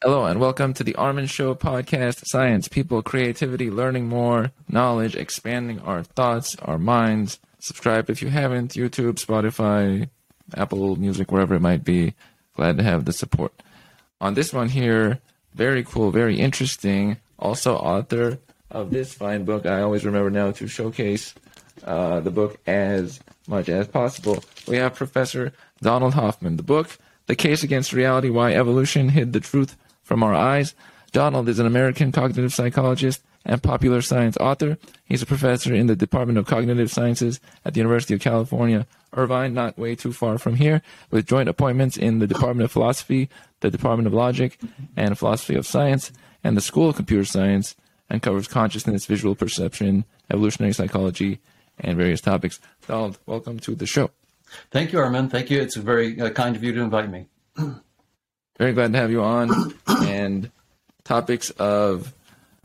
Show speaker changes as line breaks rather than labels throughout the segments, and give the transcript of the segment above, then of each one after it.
Hello and welcome to the Armen Show podcast Science, People, Creativity, Learning More, Knowledge, Expanding Our Thoughts, Our Minds. Subscribe if you haven't, YouTube, Spotify, Apple Music, wherever it might be. Glad to have the support. On this one here, very cool, very interesting. Also, author of this fine book. I always remember now to showcase uh, the book as much as possible. We have Professor Donald Hoffman. The book, The Case Against Reality Why Evolution Hid the Truth from Our Eyes. Donald is an American cognitive psychologist and popular science author. He's a professor in the Department of Cognitive Sciences at the University of California, Irvine, not way too far from here, with joint appointments in the Department of Philosophy, the Department of Logic and Philosophy of Science, and the School of Computer Science, and covers consciousness, visual perception, evolutionary psychology, and various topics. Donald, welcome to the show.
Thank you, Armen. Thank you. It's very uh, kind of you to invite me.
Very glad to have you on. and topics of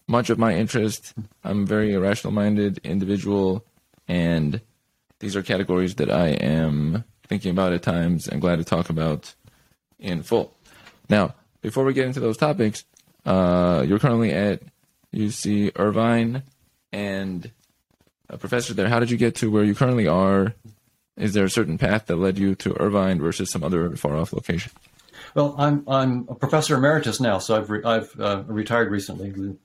much of my interest. I'm a very irrational minded individual, and these are categories that I am thinking about at times and glad to talk about in full. Now, before we get into those topics, uh, you're currently at UC Irvine and a professor there. How did you get to where you currently are? Is there a certain path that led you to Irvine versus some other far off location?
Well, I'm I'm a professor emeritus now, so I've re- I've uh, retired recently,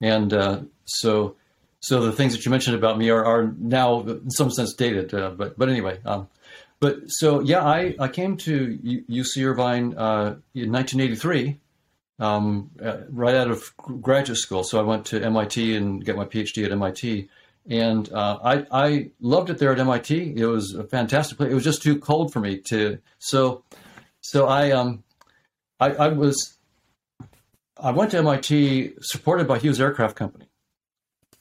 and uh, so so the things that you mentioned about me are, are now in some sense dated. Uh, but but anyway, um, but so yeah, I I came to UC Irvine uh, in 1983. Um, uh, right out of graduate school, so I went to MIT and got my PhD at MIT, and uh, I, I loved it there at MIT. It was a fantastic place. It was just too cold for me to so so I um I, I was I went to MIT supported by Hughes Aircraft Company.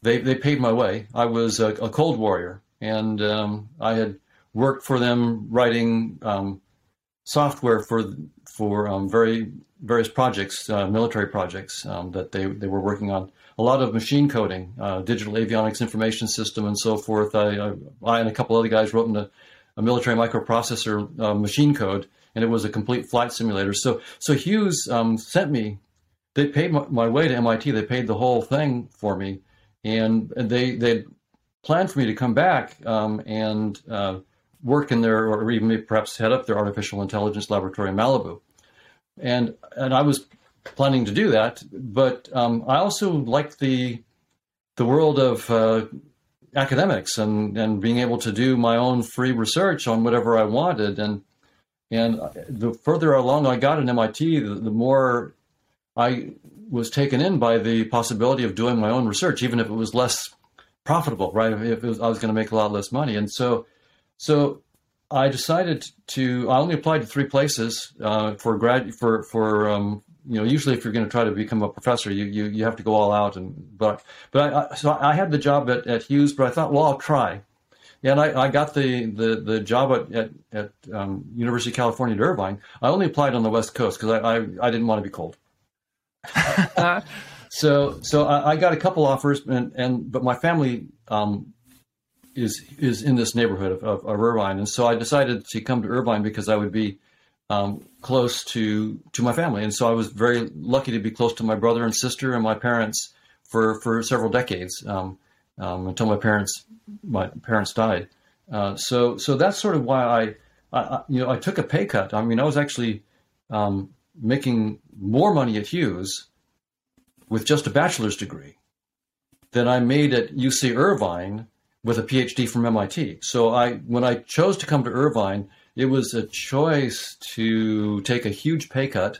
They they paid my way. I was a, a cold warrior, and um, I had worked for them writing um, software for for um, very various projects, uh, military projects um, that they they were working on. A lot of machine coding, uh, digital avionics information system, and so forth. I, I, I and a couple other guys wrote in a, a military microprocessor uh, machine code and it was a complete flight simulator. So so Hughes um, sent me. They paid my, my, way to MIT. They paid the whole thing for me, and, and they they planned for me to come back um, and uh, work in their, or even perhaps head up their artificial intelligence laboratory in Malibu. And and I was planning to do that, but um, I also liked the the world of uh, academics and and being able to do my own free research on whatever I wanted and and the further along I got in MIT, the, the more I was taken in by the possibility of doing my own research, even if it was less profitable, right? If was, I was going to make a lot less money, and so, so I decided to. I only applied to three places uh, for grad for for um, you know. Usually, if you're going to try to become a professor, you you, you have to go all out. And but but I, so I had the job at, at Hughes, but I thought, well, I'll try. Yeah, and I, I got the, the, the job at, at, at um, University of California at Irvine. I only applied on the West Coast because I, I, I, didn't want to be cold. so so I, I, got a couple offers, and, and but my family um, is is in this neighborhood of, of, of, Irvine, and so I decided to come to Irvine because I would be um, close to to my family, and so I was very lucky to be close to my brother and sister and my parents for for several decades. Um, um, until my parents my parents died. Uh, so so that's sort of why I, I, you know I took a pay cut. I mean I was actually um, making more money at Hughes with just a bachelor's degree than I made at UC Irvine with a PhD from MIT. So I when I chose to come to Irvine, it was a choice to take a huge pay cut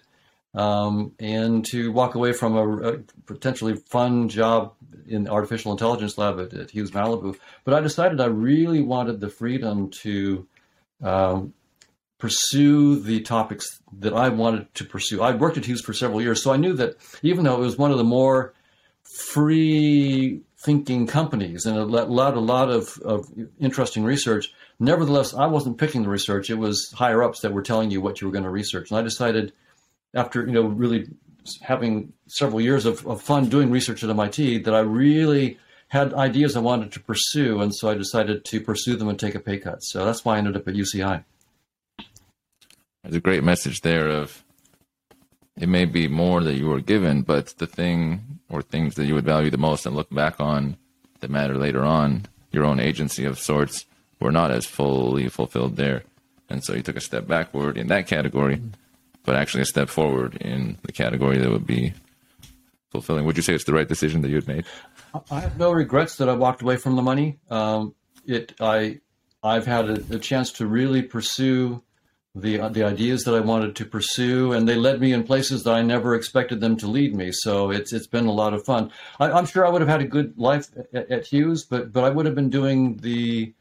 um, and to walk away from a, a, potentially fun job in the artificial intelligence lab at, at, Hughes Malibu. But I decided I really wanted the freedom to um, pursue the topics that I wanted to pursue. I worked at Hughes for several years, so I knew that even though it was one of the more free thinking companies and allowed a lot of, of interesting research, nevertheless, I wasn't picking the research. It was higher ups that were telling you what you were going to research. And I decided after you know really having several years of, of fun doing research at MIT that I really had ideas I wanted to pursue, and so I decided to pursue them and take a pay cut. So that's why I ended up at UCI.
There's a great message there of it may be more that you were given, but the thing or things that you would value the most and look back on that matter later on, your own agency of sorts, were not as fully fulfilled there. And so you took a step backward in that category, but actually a step forward in the category that would be fulfilling. Would you say it's the right decision that you had made?
I have no regrets that I walked away from the money. Um, it I I've had a, a, chance to really pursue the the ideas that I wanted to pursue, and they led me in places that I never expected them to lead me. So it's it's been a lot of fun. I, am sure I would have had a good life at, at, Hughes, but but I would have been doing the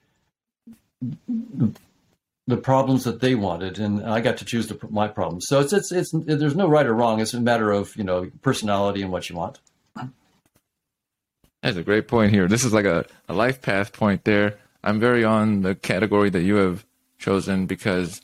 the problems that they wanted, and I got to choose the, my problems. So it's, it's it's there's no right or wrong. It's a matter of you know personality and what you want.
That's a great point here. This is like a, a life path point there. I'm very on the category that you have chosen because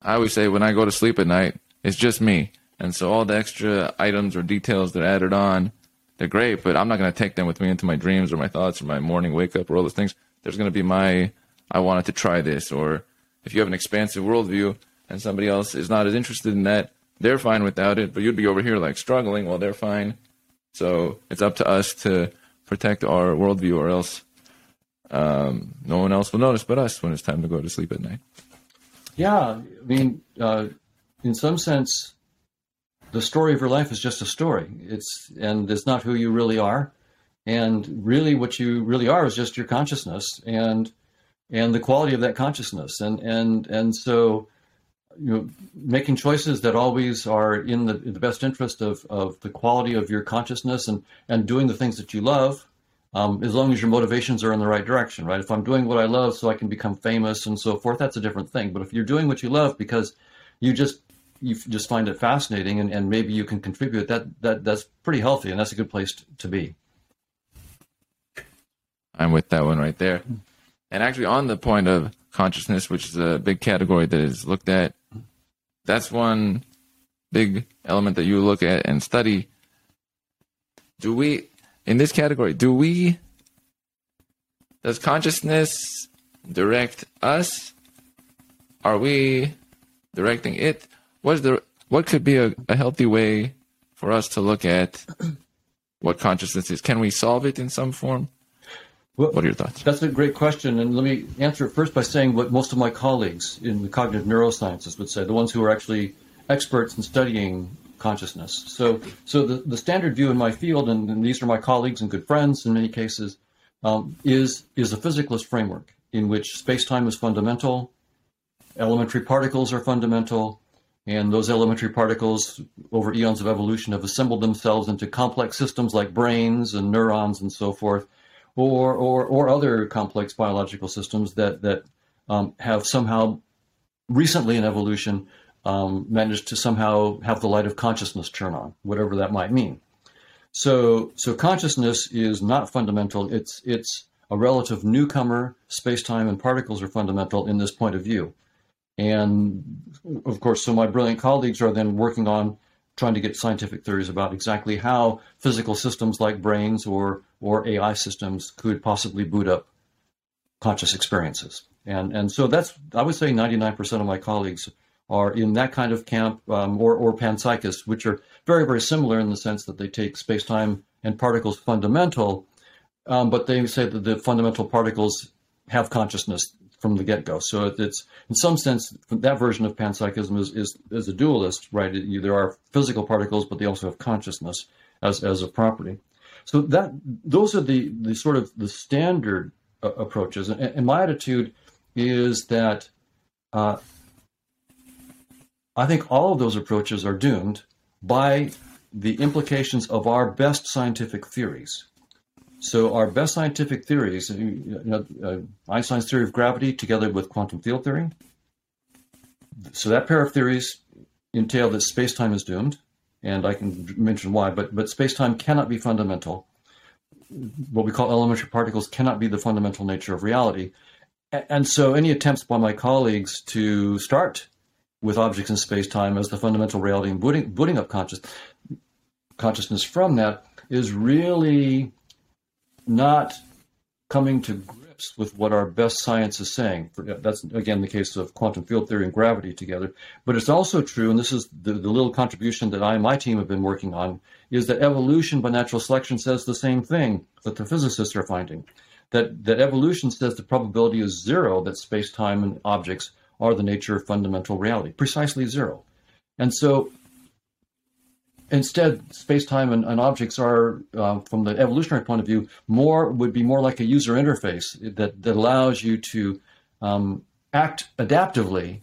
I always say when I go to sleep at night, it's just me. And so all the extra items or details that are added on, they're great, but I'm not going to take them with me into my dreams or my thoughts or my morning wake up or all those things. There's going to be my, I wanted to try this. Or if you have an expansive worldview and somebody else is not as interested in that, they're fine without it, but you'd be over here like struggling while they're fine. So it's up to us to protect our worldview, or else um, no one else will notice but us when it's time to go to sleep at night.
Yeah, I mean, uh, in some sense, the story of your life is just a story. It's and it's not who you really are, and really what you really are is just your consciousness and and the quality of that consciousness, and and and so you know, making choices that always are in the, in the best interest of, of the quality of your consciousness and, and doing the things that you love, um, as long as your motivations are in the right direction, right? If I'm doing what I love so I can become famous and so forth, that's a different thing. But if you're doing what you love because you just you just find it fascinating and, and maybe you can contribute, that that that's pretty healthy and that's a good place to be.
I'm with that one right there. And actually, on the point of consciousness, which is a big category that is looked at that's one big element that you look at and study. Do we, in this category, do we, does consciousness direct us? Are we directing it? What's the, what could be a, a healthy way for us to look at what consciousness is? Can we solve it in some form? Well, what are your thoughts?
That's a great question, and let me answer it first by saying what most of my colleagues in the cognitive neurosciences would say, the ones who are actually experts in studying consciousness. So, so the, the standard view in my field, and, and these are my colleagues and good friends in many cases, um, is is a physicalist framework in which space-time is fundamental, elementary particles are fundamental, and those elementary particles over eons of evolution have assembled themselves into complex systems like brains and neurons and so forth or, or, or other complex biological systems that, that um, have somehow recently in evolution um, managed to somehow have the light of consciousness turn on, whatever that might mean. So, so consciousness is not fundamental. It's, it's a relative newcomer. Space-time and particles are fundamental in this point of view. And of course, so my brilliant colleagues are then working on trying to get scientific theories about exactly how physical systems like brains or or AI systems could possibly boot up conscious experiences. And and so that's I would say 99% of my colleagues are in that kind of camp um, or or panpsychists, which are very very similar in the sense that they take space time and particles fundamental, um, but they say that the fundamental particles have consciousness from the get-go. So it's in some sense that version of panpsychism is is, is a dualist, right? There are physical particles, but they also have consciousness as as a property. So that those are the the sort of the standard uh, approaches, and, and, my attitude is that uh, I think all of those approaches are doomed by the implications of our best scientific theories. So our best scientific theories, you know, uh, Einstein's theory of gravity together with quantum field theory. So that pair of theories entail that space-time is doomed, and I can mention why. But but space-time cannot be fundamental. What we call elementary particles cannot be the fundamental nature of reality. And so any attempts by my colleagues to start with objects in space-time as the fundamental reality and booting, booting up conscious, consciousness from that is really not coming to with what our best science is saying. That's again the case of quantum field theory and gravity together. But it's also true, and this is the, the little contribution that I and my team have been working on, is that evolution by natural selection says the same thing that the physicists are finding. That that evolution says the probability is zero that space time and objects are the nature of fundamental reality, precisely zero. And so instead, space-time and, and objects are, uh, from the evolutionary point of view, more would be more like a user interface that, that allows you to um, act adaptively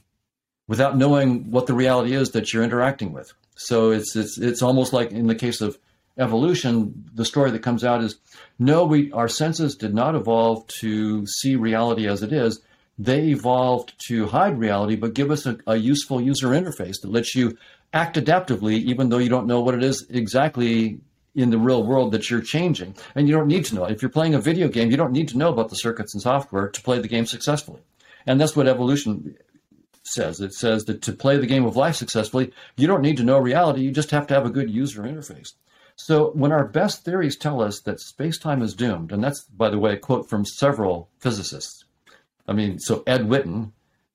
without knowing what the reality is that you're interacting with. So it's it's it's almost like in the case of evolution, the story that comes out is no, we our senses did not evolve to see reality as it is. They evolved to hide reality, but give us a, a useful user interface that lets you act adaptively, even though you don't know what it is exactly in the real world that you're changing. And you don't need to know. If you're playing a video game, you don't need to know about the circuits and software to play the game successfully. And that's what evolution says. It says that to play the game of life successfully, you don't need to know reality, you just have to have a good user interface. So when our best theories tell us that space-time is doomed, and that's, by the way, a quote from several physicists. I mean, so Ed Witten,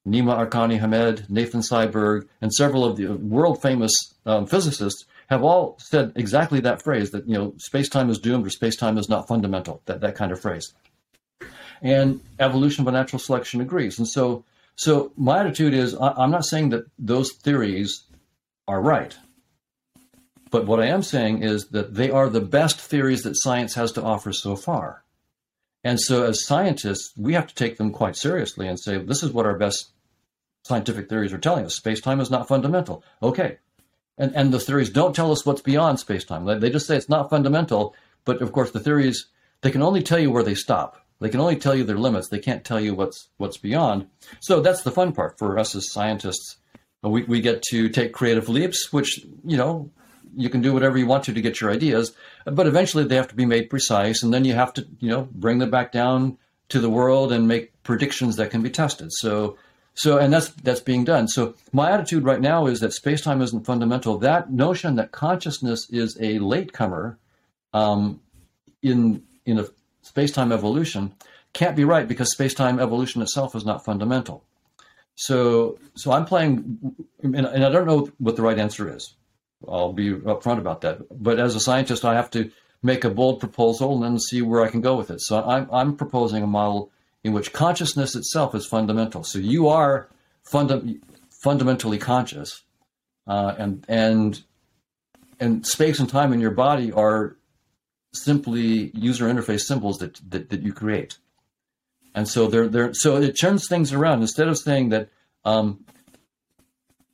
Nima Arkani Hamed, Nathan Seiberg, and several of the world famous um, physicists have all said exactly that phrase that you know space-time is doomed or space-time is not fundamental that, that kind of phrase. And evolution by natural selection agrees. And so so my attitude is I, am not saying that those theories are right. But what i am saying is that they are the best theories that science has to offer so far. And so as scientists we have to take them quite seriously and say this is what our best scientific theories are telling us. Space time is not fundamental. Okay. And, and the theories don't tell us what's beyond space time. They just say it's not fundamental. But of course, the theories, they can only tell you where they stop. They can only tell you their limits. They can't tell you what's what's beyond. So that's the fun part for us as scientists. We, we get to take creative leaps, which, you know, you can do whatever you want to to get your ideas, but eventually they have to be made precise, and then you have to, you know, bring them back down to the world and make predictions that can be tested. So so, and that's that's being done. So, my attitude right now is that space-time isn't fundamental. That notion that consciousness is a latecomer um, in in a space-time evolution can't be right because space-time evolution itself is not fundamental. So, so I'm playing, and, and I don't know what the right answer is. I'll be upfront about that. But as a scientist, I have to make a bold proposal and then see where I can go with it. So I'm, I'm proposing a model in which consciousness itself is fundamental. So you are funda- fundamentally conscious, uh, and and and space and time in your body are simply user interface symbols that that, that you create. And so they're, they're so it turns things around. Instead of saying that um,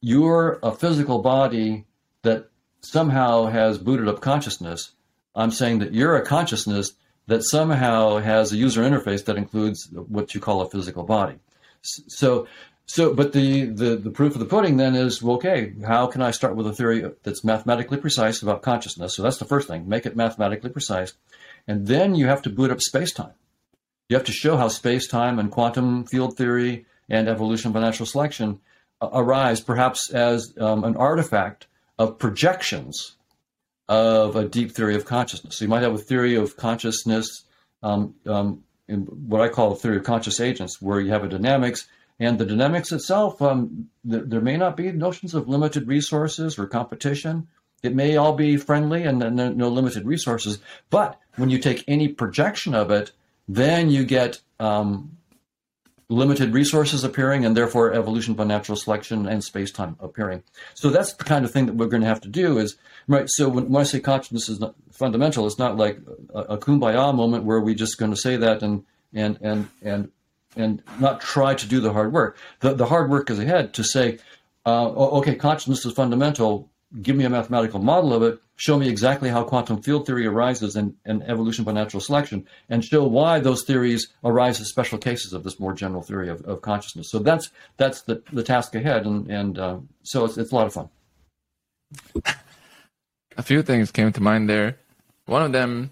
you're a physical body that somehow has booted up consciousness, I'm saying that you're a consciousness that somehow has a user interface that includes what you call a physical body. So, so, but the, the, the proof of the pudding then is, well, okay, how can I start with a theory that's mathematically precise about consciousness? So that's the first thing, make it mathematically precise. And then you have to boot up space-time. You have to show how space-time and quantum field theory and evolution by natural selection arise perhaps as um, an artifact of projections of a deep theory of consciousness. So you might have a theory of consciousness, um, um, in what I call a theory of conscious agents, where you have a dynamics, and the dynamics itself, um, th- there may not be notions of limited resources or competition. It may all be friendly and, and no limited resources. But when you take any projection of it, then you get um, limited resources appearing and therefore evolution by natural selection and space-time appearing. So that's the kind of thing that we're going to have to do is, right, so when, when I say consciousness is fundamental, it's not like a, a kumbaya moment where we're just going to say that and, and, and, and, and not try to do the hard work. The, the hard work is ahead to say, uh, okay, consciousness is fundamental give me a mathematical model of it, show me exactly how quantum field theory arises and, in evolution by natural selection, and show why those theories arise as special cases of this more general theory of, of consciousness. So that's that's the, the task ahead, and, and uh, so it's, it's a lot of fun.
A few things came to mind there. One of them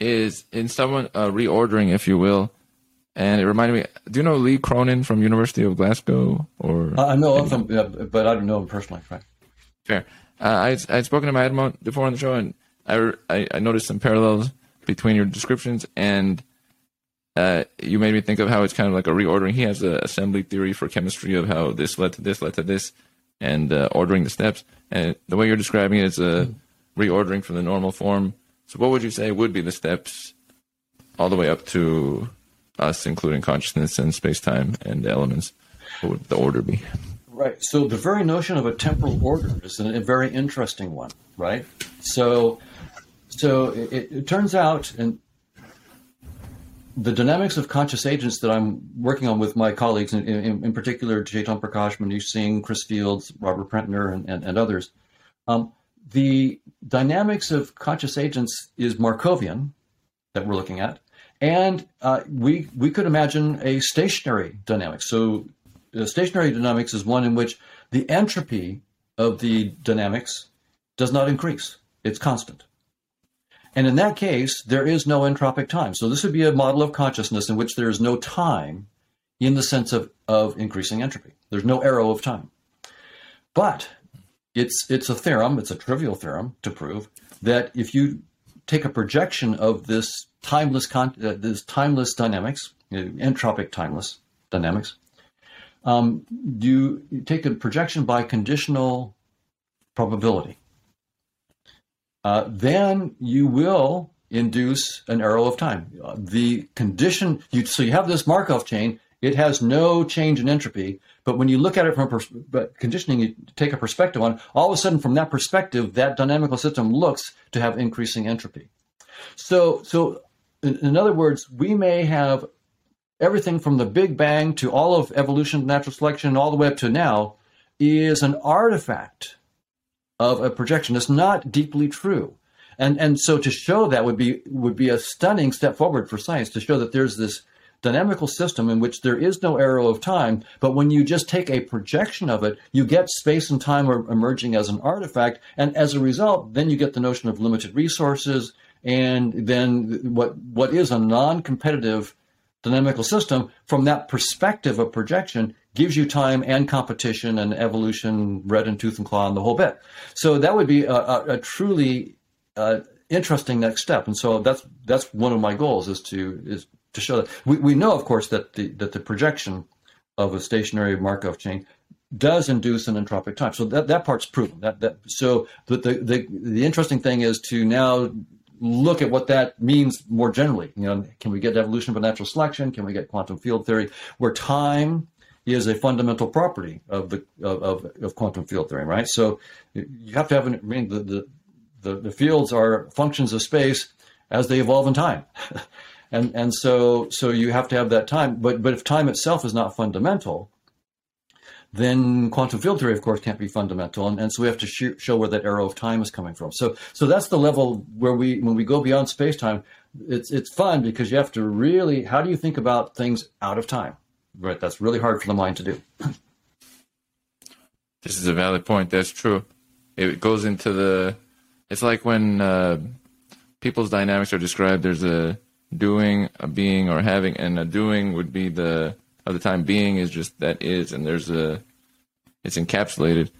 is in someone uh, reordering, if you will, and it reminded me. Do you know Lee Cronin from University of Glasgow? Or
I know of him, but I don't know him personally. Right?
Fair. Uh, I I had spoken to my Edmond before on the show, and I, I, I noticed some parallels between your descriptions and uh, you made me think of how it's kind of like a reordering. He has an assembly theory for chemistry of how this led to this, led to this, and uh, ordering the steps. And the way you're describing it is a reordering from the normal form. So, what would you say would be the steps all the way up to us, including consciousness and space time and elements? What would the order be?
Right. So the very notion of a temporal order is a, very interesting one, right? So, so it, it turns out, and the dynamics of conscious agents that I'm working on with my colleagues, in, in, in particular Chetan Prakash, Manish Singh, Chris Fields, Robert Prentner, and, and, and others, um, the dynamics of conscious agents is Markovian that we're looking at, and uh, we we could imagine a stationary dynamic. So, stationary dynamics is one in which the entropy of the dynamics does not increase; it's constant. And in that case, there is no entropic time. So this would be a model of consciousness in which there is no time in the sense of, of increasing entropy. There's no arrow of time. But it's it's a theorem, it's a trivial theorem to prove that if you take a projection of this timeless con- uh, this timeless dynamics, uh, entropic timeless dynamics, um, you, you take a projection by conditional probability uh, then you will induce an arrow of time. The condition, you, so you have this Markov chain, it has no change in entropy, but when you look at it from pers- conditioning, you take a perspective on, all of a sudden from that perspective, that dynamical system looks to have increasing entropy. So, so in, in other words, we may have everything from the Big Bang to all of evolution, natural selection, all the way up to now is an artifact of a projection. It's not deeply true. And, and so to show that would be would be a stunning step forward for science to show that there's this dynamical system in which there is no arrow of time, but when you just take a projection of it, you get space and time emerging as an artifact, and as a result, then you get the notion of limited resources, and then what what is a non-competitive dynamical system from that perspective of projection gives you time and competition and evolution, red and tooth and claw, and the whole bit. So that would be a, a, a truly uh, interesting next step. And so that's that's one of my goals is to is to show that we, we know, of course, that the that the projection of a stationary Markov chain does induce an entropic time. So that, that part's proven. That that so the, the the the interesting thing is to now look at what that means more generally. You know, can we get evolution by natural selection? Can we get quantum field theory, where time is a fundamental property of the of, of quantum field theory, right? So you have to have an, I mean, the, the, the, the fields are functions of space as they evolve in time. and and so so you have to have that time. But but if time itself is not fundamental, then quantum field theory, of course, can't be fundamental. And, and so we have to sh- show where that arrow of time is coming from. So so that's the level where we when we go beyond space time, it's it's fun because you have to really how do you think about things out of time? Right, that's really hard for the mind to do.
This is a valid point. That's true. It goes into the. It's like when uh, people's dynamics are described. There's a doing, a being, or having, and a doing would be the of the time being is just that is, and there's a. It's encapsulated.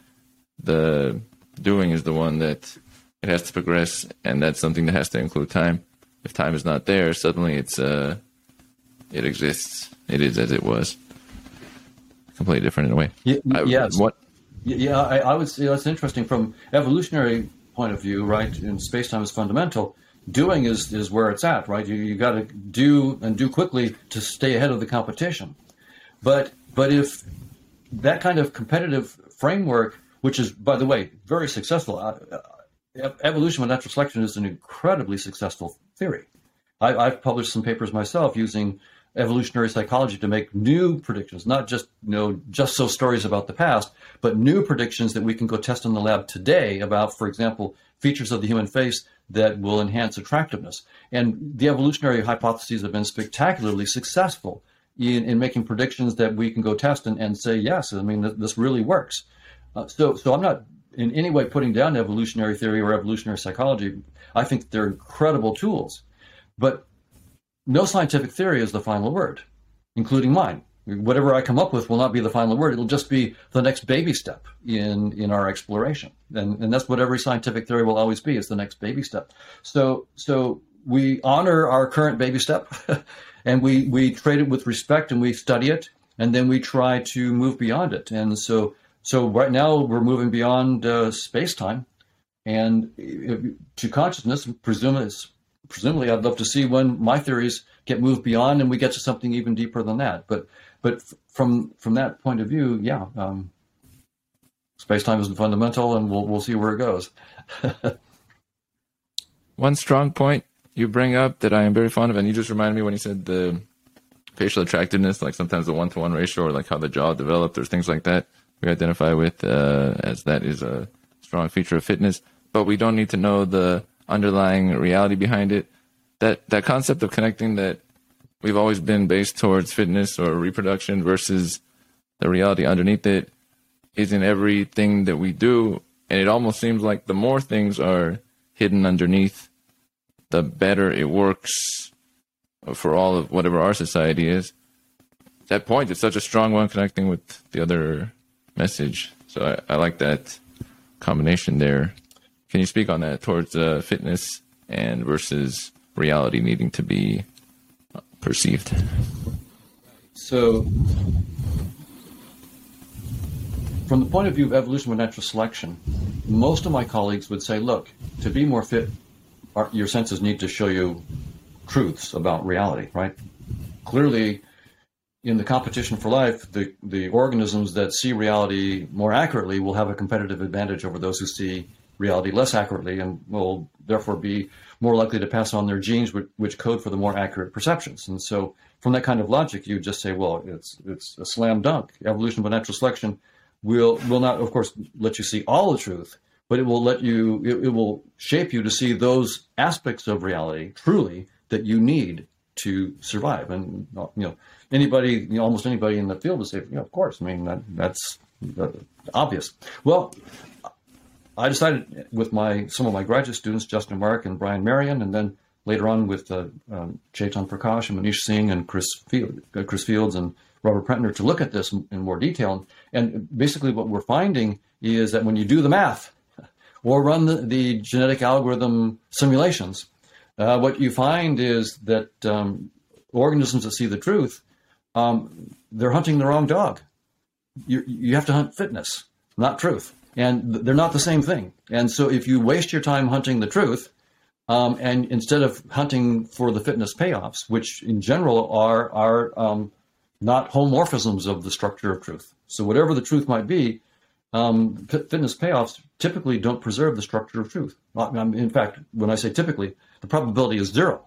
The doing is the one that it has to progress, and that's something that has to include time. If time is not there, suddenly it's uh, it exists it is as it was. Completely different in a way.
Yeah, I, yes. What? Yeah, I, I, would say that's interesting from evolutionary point of view, right? And space time is fundamental. Doing is is where it's at, right? You you got to do and do quickly to stay ahead of the competition. But but if that kind of competitive framework, which is by the way very successful, uh, uh, evolution by natural selection is an incredibly successful theory. I, I've published some papers myself using evolutionary psychology to make new predictions, not just you know just so stories about the past, but new predictions that we can go test in the lab today about, for example, features of the human face that will enhance attractiveness. And the evolutionary hypotheses have been spectacularly successful in, in making predictions that we can go test and, and say, yes, I mean, th- this really works. Uh, so, so I'm not in any way putting down evolutionary theory or evolutionary psychology. I think they're incredible tools. But no scientific theory is the final word, including mine. Whatever I come up with will not be the final word. It'll just be the next baby step in, in our exploration. And, and that's what every scientific theory will always be, is the next baby step. So, so we honor our current baby step, and we we treat it with respect, and we study it, and then we try to move beyond it. And so so right now we're moving beyond uh, space time, and to consciousness. Presumably, presumably, I'd love to see when my theories get moved beyond, and we get to something even deeper than that. But but from from that point of view, yeah. Um, space time isn't fundamental, and we'll we'll see where it goes.
One strong point you bring up that I am very fond of, and you just reminded me when you said the facial attractiveness, like sometimes the one to one ratio, or like how the jaw developed, or things like that. We identify with uh, as that is a strong feature of fitness, but we don't need to know the underlying reality behind it. That that concept of connecting that we've always been based towards fitness or reproduction versus the reality underneath it is in everything that we do. And it almost seems like the more things are hidden underneath, the better it works for all of whatever our society is. That point is such a strong one connecting with the other message. So I, I like that combination there. Can you speak on that towards uh, fitness and versus reality needing to be perceived?
So from the point of view of evolution with natural selection, most of my colleagues would say, look, to be more fit, our, your senses need to show you truths about reality, right? Clearly, in the competition for life, the, the organisms that see reality more accurately will have a competitive advantage over those who see reality less accurately and will therefore be more likely to pass on their genes which, which code for the more accurate perceptions. And so, from that kind of logic, you just say, well, it's, it's a slam dunk. Evolution by natural selection will will not, of course, let you see all the truth, but it will let you it, it will shape you to see those aspects of reality truly that you need to survive. And you know, anybody, you know, almost anybody in the field will say, know, of course. I mean, that, that's uh, obvious. Well, I decided with my some of my graduate students, Justin Mark and Brian Marion, and then later on with uh, um, Prakash and Manish Singh and Chris, Field, uh, Chris Fields and Robert Prentner to look at this in more detail. And basically, what we're finding is that when you do the math or run the, the genetic algorithm simulations, uh, what you find is that um, organisms that see the truth, um, they're hunting the wrong dog. You, you have to hunt fitness, not truth. And they're not the same thing. And so if you waste your time hunting the truth, um, and instead of hunting for the fitness payoffs, which in general are, are um, not homomorphisms of the structure of truth. So whatever the truth might be, um, fitness payoffs typically don't preserve the structure of truth. In fact, when I say typically, the probability is zero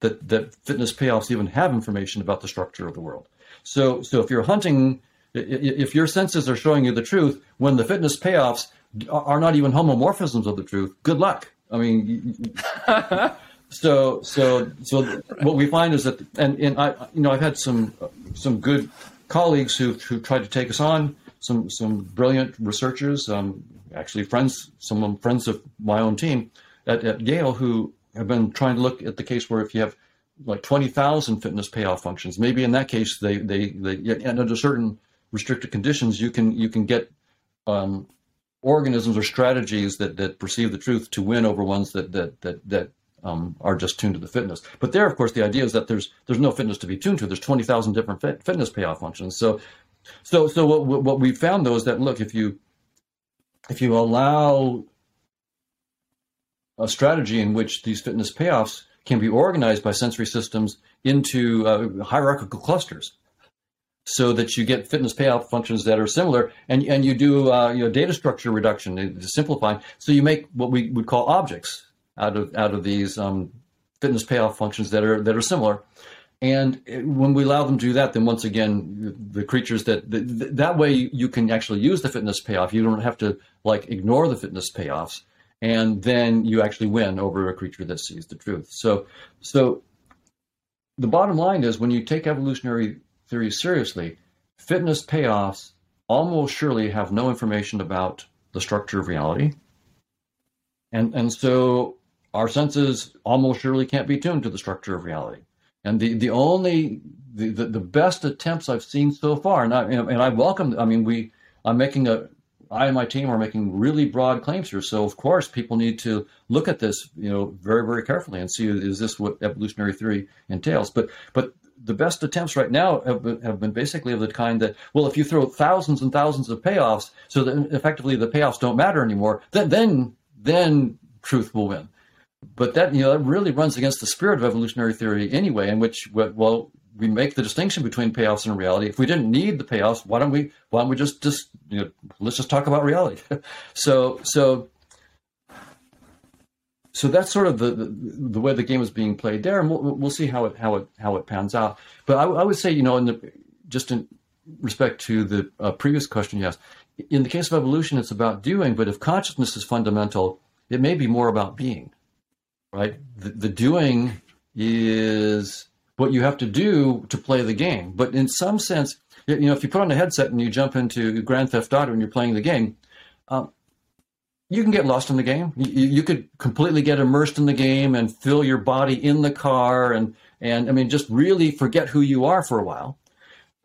that, that fitness payoffs even have information about the structure of the world. So, so if you're hunting, if your senses are showing you the truth, when the fitness payoffs are not even homomorphisms of the truth, good luck. I mean, so so so what we find is that and, and I you know I've had some some good colleagues who who tried to take us on some some brilliant researchers um, actually friends some friends of my own team at, at Yale who have been trying to look at the case where if you have like 20,000 fitness payoff functions maybe in that case they they, they and under certain restricted conditions you can you can get um, organisms or strategies that, that perceive the truth to win over ones that that that, that um, are just tuned to the fitness. But there, of course, the idea is that there's there's no fitness to be tuned to. There's twenty thousand different fit, fitness payoff functions. So, so so what what we found though is that look, if you if you allow a strategy in which these fitness payoffs can be organized by sensory systems into uh, hierarchical clusters, so that you get fitness payoff functions that are similar, and and you do uh, you know data structure reduction to simplify. So you make what we would call objects out of out of these um, fitness payoff functions that are that are similar. And when we allow them to do that, then once again, the creatures that that, that way you can actually use the fitness payoff. You don't have to like ignore the fitness payoffs, and then you actually win over a creature that sees the truth. So, so the bottom line is when you take evolutionary theory seriously, fitness payoffs almost surely have no information about the structure of reality. And, and so our senses almost surely can't be tuned to the structure of reality. And the, the only, the, the, best attempts I've seen so far, and I, and I welcome, I mean, we, I'm making a, I and my team are making really broad claims here. So of course, people need to look at this, you know, very very carefully and see is this what evolutionary theory entails. But but the best attempts right now have been, have been basically of the kind that well, if you throw thousands and thousands of payoffs, so that effectively the payoffs don't matter anymore, then then then truth will win. But that you know that really runs against the spirit of evolutionary theory anyway, in which well we make the distinction between payoffs and reality. If we didn't need the payoffs, why don't we? Why don't we just just you know, let's just talk about reality? so so so that's sort of the, the, the way the game is being played there, and we'll, we'll see how it how it how it pans out. But I, I would say, you know, in the just in respect to the uh, previous question asked, in the case of evolution, it's about doing. But if consciousness is fundamental, it may be more about being, right? The, the doing is what you have to do to play the game. But in some sense, you know, if you put on a headset and you jump into Grand Theft Auto and you're playing the game, um, you can get lost in the game. You, you, could completely get immersed in the game and feel your body in the car, and and I mean, just really forget who you are for a while.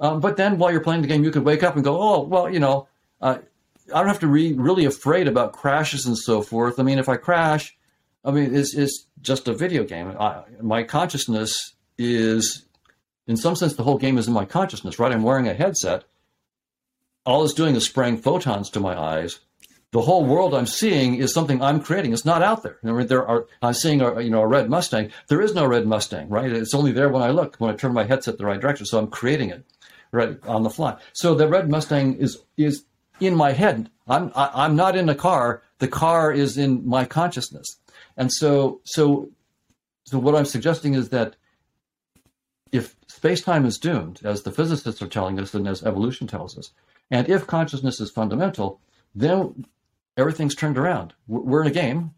Um, but then, while you're playing the game, you could wake up and go, "Oh, well, you know, uh, I don't have to be really afraid about crashes and so forth. I mean, if I crash, I mean, it's, it's just a video game. I, my consciousness is, in some sense, the whole game is in my consciousness, right? I'm wearing a headset. All it's doing is spraying photons to my eyes. The whole world I'm seeing is something I'm creating. It's not out there. I mean, there are. I'm seeing a you know a red Mustang. There is no red Mustang, right? It's only there when I look, when I turn my headset the right direction. So I'm creating it, right on the fly. So the red Mustang is is in my head. I'm I, am i am not in a car. The car is in my consciousness. And so so so what I'm suggesting is that if space-time is doomed, as the physicists are telling us and as evolution tells us, and if consciousness is fundamental, then everything's turned around. We're in a game,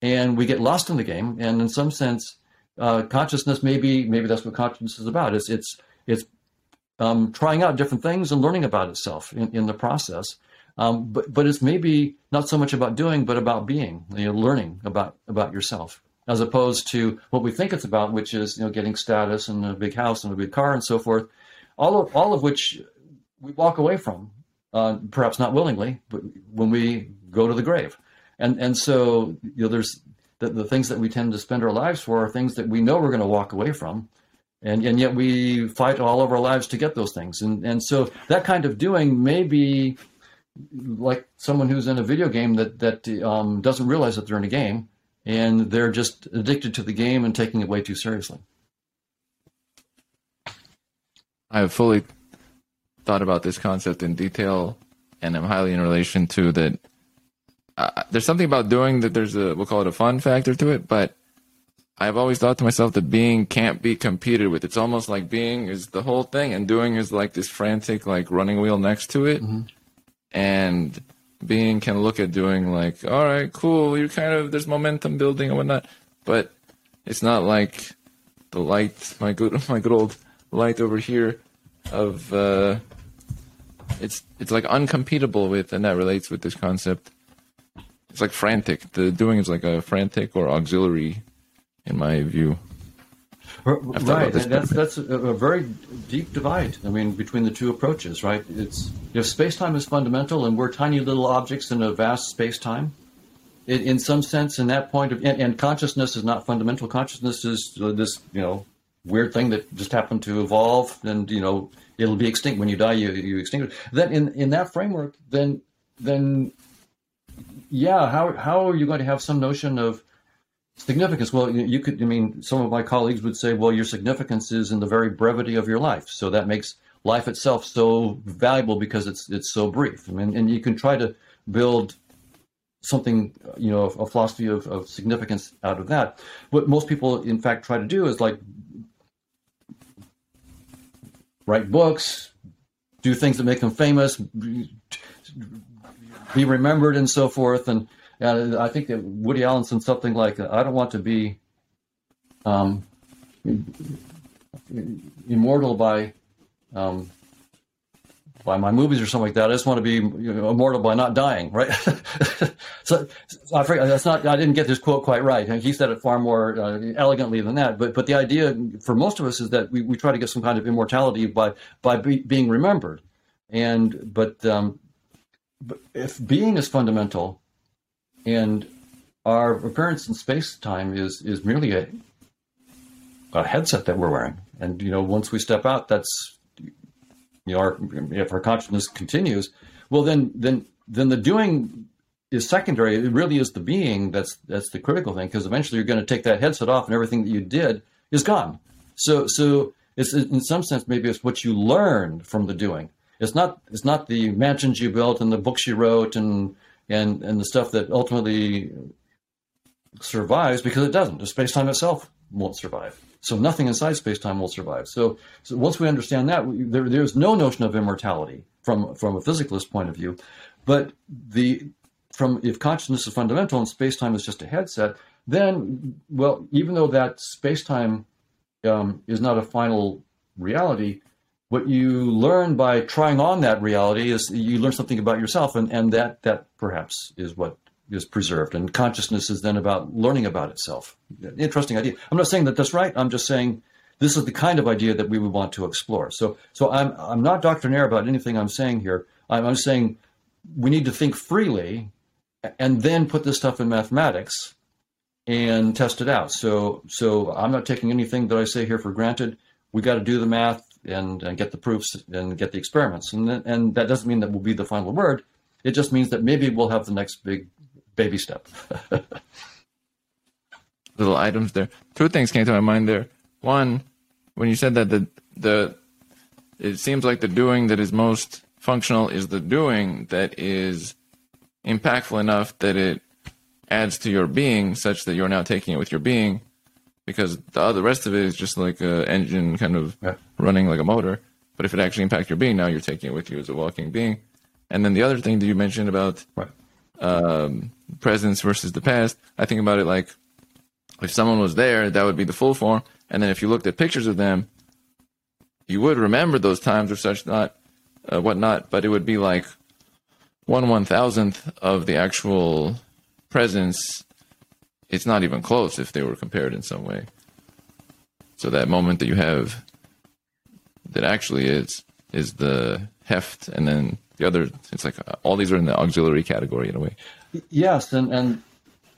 and we get lost in the game. And in some sense, uh, consciousness maybe maybe that's what consciousness is about. It's it's it's um, trying out different things and learning about itself in, in the process. Um, but but it's maybe not so much about doing, but about being, you know, learning about about yourself as opposed to what we think it's about, which is you know getting status and a big house and a big car and so forth. All of all of which we walk away from, uh, perhaps not willingly, but when we go to the grave, and and so you know there's the, the things that we tend to spend our lives for are things that we know we're going to walk away from. And, and yet we fight all of our lives to get those things. And, and so that kind of doing may be like someone who's in a video game that, that um, doesn't realize that they're in a game and they're just addicted to the game and taking it way too seriously.
I have fully thought about this concept in detail, and I'm highly in relation to that. Uh, there's something about doing that. There's a we'll call it a fun factor to it, but I've always thought to myself that being can't be competed with. It's almost like being is the whole thing, and doing is like this frantic like running wheel next to it, mm-hmm. And being can look at doing like, all right, cool, you're kind of there's momentum building and whatnot, but it's not like the light, my good my good old light over here of uh, it's it's like uncompetable with, and that relates with this concept. It's like frantic. The doing is like a frantic or auxiliary, in my view.
Right, that's that's a, very deep divide. I mean, between the two approaches, right? It's if space time is fundamental and we're tiny little objects in a vast space time, in, in some sense, in that point of, and, and, consciousness is not fundamental. Consciousness is uh, this, you know, weird thing that just happened to evolve, and you know, it'll be extinct when you die. You you extinguish. Then in in that framework, then then yeah, how how are you going to have some notion of Significance. Well, you could, I mean, some of my colleagues would say, well, your significance is in the very brevity of your life. So that makes life itself so valuable because it's it's so brief. I mean, and you can try to build something, you know, a philosophy of, of significance out of that. What most people, in fact, try to do is like write books, do things that make them famous, be remembered, and so forth. And and I think that Woody Allen said something like, "I don't want to be um, immortal by um, by my movies or something like that. I just want to be you know, immortal by not dying, right? so I forget, that's not. I didn't get this quote quite right. He said it far more uh, elegantly than that. But but the idea for most of us is that we, we try to get some kind of immortality by by be, being remembered. And but um, but if being is fundamental, and our appearance in space time is is merely a a headset that we're wearing, and you know once we step out, that's you know our, if our consciousness continues, well then then then the doing is secondary. It really is the being that's that's the critical thing because eventually you're going to take that headset off and everything that you did is gone. So so it's in some sense maybe it's what you learned from the doing. It's not it's not the mansions you built and the books you wrote and and and the stuff that ultimately survives because it doesn't. The space time itself won't survive. So nothing inside space time will survive. So, so once we understand that, we, there, there's no notion of immortality from from a physicalist point of view, but the from if consciousness is fundamental and space time is just a headset, then well, even though that space time um, is not a final reality, what you learn by trying on that reality is you learn something about yourself, and, and that that perhaps is what is preserved. And consciousness is then about learning about itself. Interesting idea. I'm not saying that that's right. I'm just saying this is the kind of idea that we would want to explore. So so I'm I'm not doctrinaire about anything I'm saying here. I'm, I'm saying we need to think freely, and then put this stuff in mathematics and test it out. So so I'm not taking anything that I say here for granted. We got to do the math and, and get the proofs and get the experiments. And, and that doesn't mean that will be the final word. It just means that maybe we'll have the next big baby step.
Little items there. Two things came to my mind there. One, when you said that the the it seems like the doing that is most functional is the doing that is impactful enough that it adds to your being such that you're now taking it with your being because the other rest of it is just like an engine kind of yeah. running like a motor. But if it actually impacts your being, now you're taking it with you as a walking being. And then the other thing that you mentioned about right. um, presence versus the past, I think about it like if someone was there, that would be the full form. And then if you looked at pictures of them, you would remember those times or such not, uh, whatnot, but it would be like one one thousandth of the actual presence it's not even close if they were compared in some way. So that moment that you have that actually is is the heft, and then the other. It's like uh, all these are in the auxiliary category in a way.
Yes, and and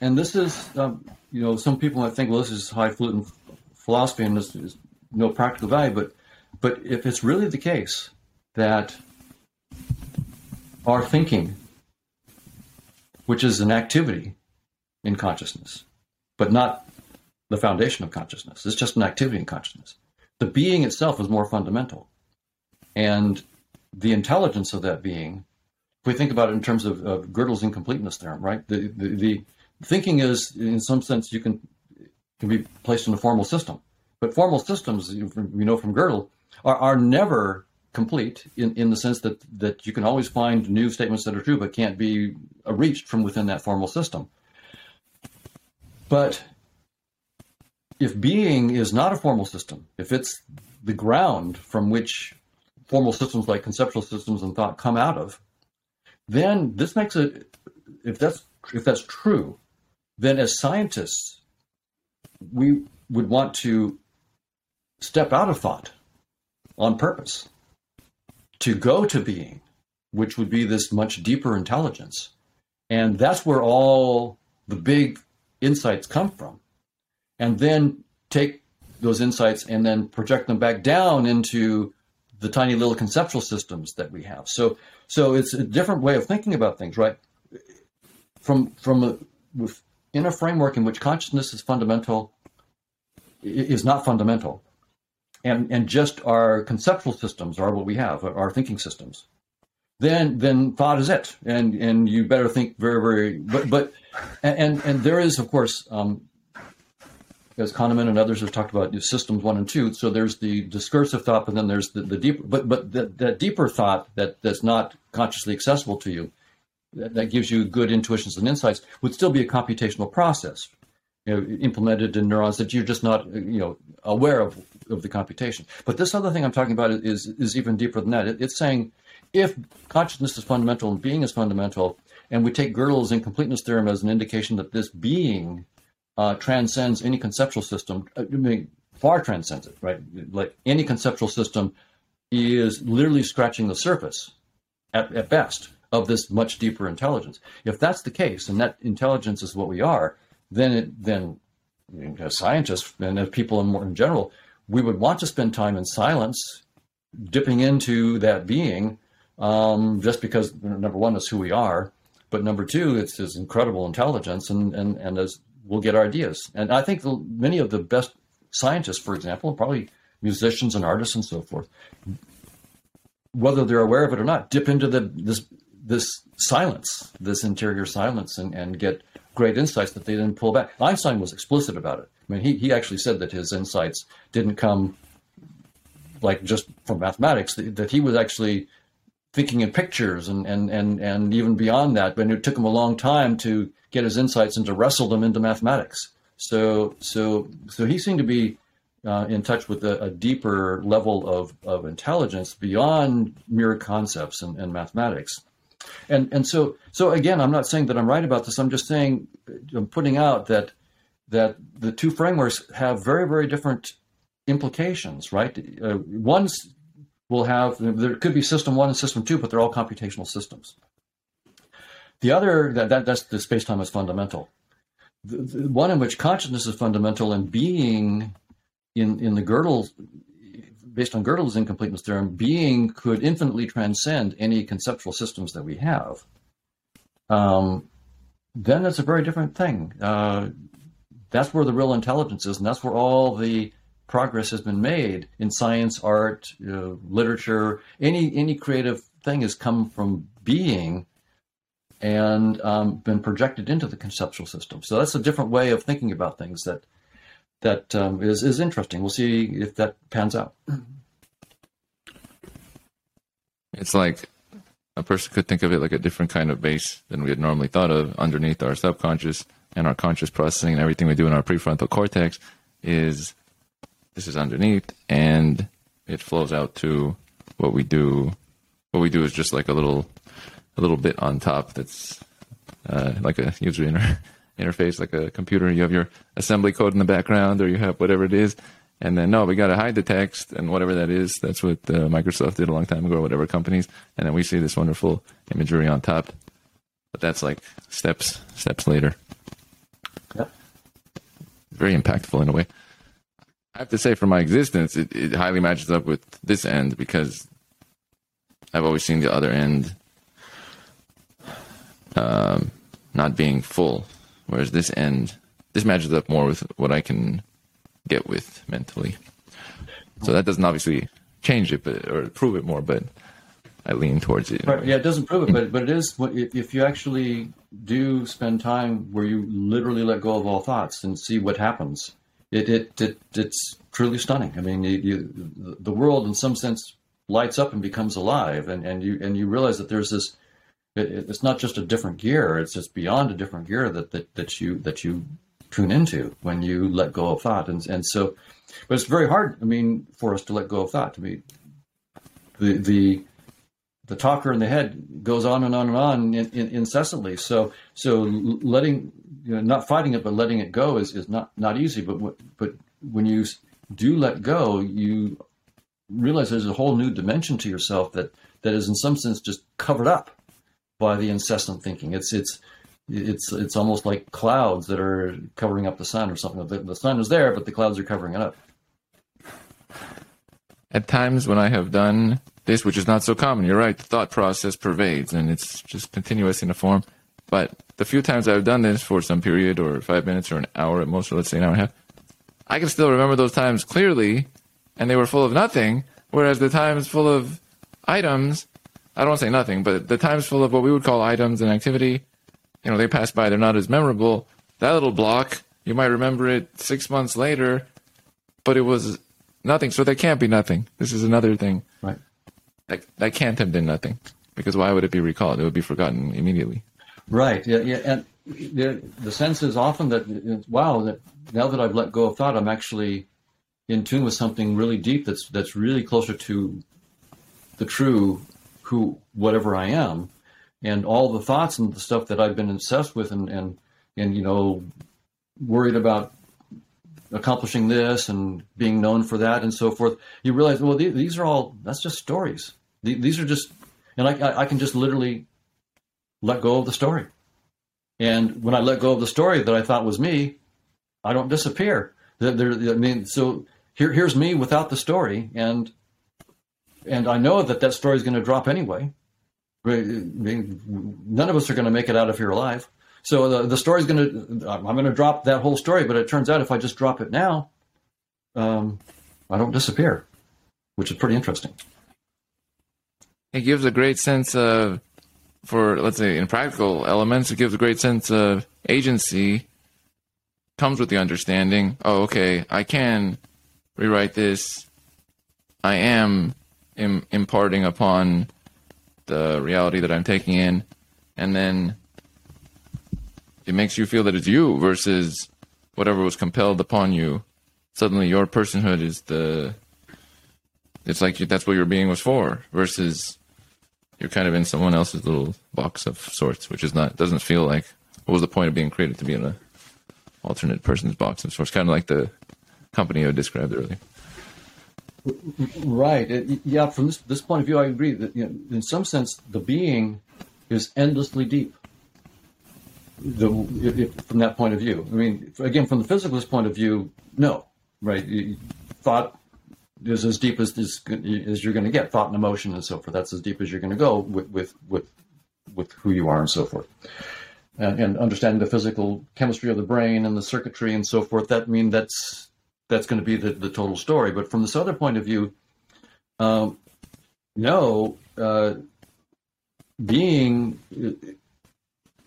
and this is um, you know some people might think well this is highfalutin philosophy and this is no practical value, but but if it's really the case that our thinking, which is an activity, in consciousness, but not the foundation of consciousness. It's just an activity in consciousness. The being itself is more fundamental. And the intelligence of that being, if we think about it in terms of, of Gödel's incompleteness theorem, right? The, the, the, thinking is, in some sense, you can, can be placed in a formal system. But formal systems, you know from Gödel, are, are never complete in, in the sense that, that you can always find new statements that are true but can't be uh, reached from within that formal system. But if being is not a formal system, if it's the ground from which formal systems like conceptual systems and thought come out of, then this makes it if that's if that's true, then as scientists, we would want to step out of thought on purpose to go to being, which would be this much deeper intelligence. And that's where all the big insights come from, and then take those insights and then project them back down into the tiny little conceptual systems that we have. So, so it's a different way of thinking about things, right? From from a, in a framework in which consciousness is fundamental, is not fundamental, and and just our conceptual systems are what we have, our thinking systems then then thought is it, and and you better think very very. But but and and there is of course. Um, as Kahneman and others have talked about systems one and two, so there's the discursive thought, but then there's the, the deeper, but but that, that deeper thought that that's not consciously accessible to you, that, that gives you good intuitions and insights, would still be a computational process, you know, implemented in neurons that you're just not you know aware of of the computation. But this other thing I'm talking about is is even deeper than that. It, it's saying if consciousness is fundamental and being is fundamental, and we take Gödel's incompleteness theorem as an indication that this being uh, transcends any conceptual system, uh, I mean, far transcends it, right? Like any conceptual system is literally scratching the surface at, at best of this much deeper intelligence. If that's the case, and that intelligence is what we are, then it, then as scientists and as people in, in general, we would want to spend time in silence, dipping into that being, um, just because number one is who we are, but number two, it's his incredible intelligence, and and and as we'll get ideas. And I think the, many of the best scientists, for example, probably musicians and artists and so forth, whether they're aware of it or not, dip into the this this silence, this interior silence, and, and get great insights that they then pull back. Einstein was explicit about it. I mean, he, he actually said that his insights didn't come like just from mathematics, that he was actually thinking in pictures and, and, and, and even beyond that. But it took him a long time to get his insights and to wrestle them into mathematics. So, so, so he seemed to be uh, in touch with a, a, deeper level of, of intelligence beyond mere concepts and, and mathematics. And, and so, so again, I'm not saying that I'm right about this. I'm just saying, I'm putting out that, that the two frameworks have very, very different implications, right? Uh, one's will have, there could be system one and system two, but they're all computational systems. The other, that, that that's the space-time is fundamental. The, the one in which consciousness is fundamental and being in, in the Gödel, based on Gödel's incompleteness theorem, being could infinitely transcend any conceptual systems that we have. Um, then it's a very different thing. Uh, that's where the real intelligence is, and that's where all the progress has been made in science, art, uh, literature. Any any creative thing has come from being and um, been projected into the conceptual system. So that's a different way of thinking about things that that um, is is interesting. We'll see if that pans out.
It's like a person could think of it like a different kind of base than we had normally thought of underneath our subconscious and our conscious processing and everything we do in our prefrontal cortex is this is underneath, and it flows out to what we do. What we do is just like a little, a little bit on top. That's uh, like a user inter- interface, like a computer. You have your assembly code in the background, or you have whatever it is, and then no, we got to hide the text and whatever that is. That's what uh, Microsoft did a long time ago, or whatever companies, and then we see this wonderful imagery on top. But that's like steps, steps later.
Yep.
Very impactful in a way. I have to say, for my existence, it, it highly matches up with this end because I've always seen the other end um, not being full, whereas this end, this matches up more with what I can get with mentally. So that doesn't obviously change it, but or prove it more, but I lean towards it.
Right. Yeah, it doesn't prove it, but but it is if you actually do spend time where you literally let go of all thoughts and see what happens it, it, it it's truly stunning. I mean, you, you, the world in some sense lights up and becomes alive, and, and you and you realize that there's this. It, it's not just a different gear; it's just beyond a different gear that, that that you that you tune into when you let go of thought, and and so, but it's very hard. I mean, for us to let go of thought. To me, the the the talker in the head goes on and on and on in, in, incessantly. So so letting you know, not fighting it but letting it go is, is not not easy. But but when you do let go, you realize there's a whole new dimension to yourself that that is in some sense just covered up by the incessant thinking. It's it's it's it's almost like clouds that are covering up the sun or something. The, the sun is there, but the clouds are covering it up.
At times when I have done this, which is not so common, you're right, the thought process pervades and it's just continuous in a form. But the few times I've done this for some period, or five minutes, or an hour at most, or let's say an hour and a half, I can still remember those times clearly, and they were full of nothing. Whereas the times full of items, I don't say nothing, but the times full of what we would call items and activity, you know, they pass by, they're not as memorable. That little block, you might remember it six months later, but it was nothing. So that can't be nothing. This is another thing. That, that can't have been nothing. Because why would it be recalled? It would be forgotten immediately.
Right. Yeah. Yeah. And the, the sense is often that wow, that now that I've let go of thought, I'm actually in tune with something really deep. That's that's really closer to the true who whatever I am, and all the thoughts and the stuff that I've been obsessed with and and and you know worried about accomplishing this and being known for that and so forth. You realize, well, these are all that's just stories. These are just, and I I can just literally let go of the story. And when I let go of the story that I thought was me, I don't disappear. There, I mean, so here, here's me without the story, and and I know that that story is going to drop anyway. None of us are going to make it out of here alive. So the, the story is going to, I'm going to drop that whole story, but it turns out if I just drop it now, um, I don't disappear, which is pretty interesting.
It gives a great sense of, for let's say in practical elements, it gives a great sense of agency. Comes with the understanding, oh, okay, I can rewrite this. I am Im- imparting upon the reality that I'm taking in, and then it makes you feel that it's you versus whatever was compelled upon you. Suddenly, your personhood is the. It's like that's what your being was for, versus you're kind of in someone else's little box of sorts, which is not doesn't feel like. What was the point of being created to be in a alternate person's box of sorts? Kind of like the company I described earlier.
Right. Yeah. From this this point of view, I agree that you know, in some sense the being is endlessly deep. The if, from that point of view, I mean, again, from the physicalist point of view, no. Right. Thought is as deep as as, as you're going to get. Thought and emotion and so forth. That's as deep as you're going to go with with with with who you are and so forth. And, and understanding the physical chemistry of the brain and the circuitry and so forth. That mean that's that's going to be the, the total story. But from this other point of view, um, no, uh, being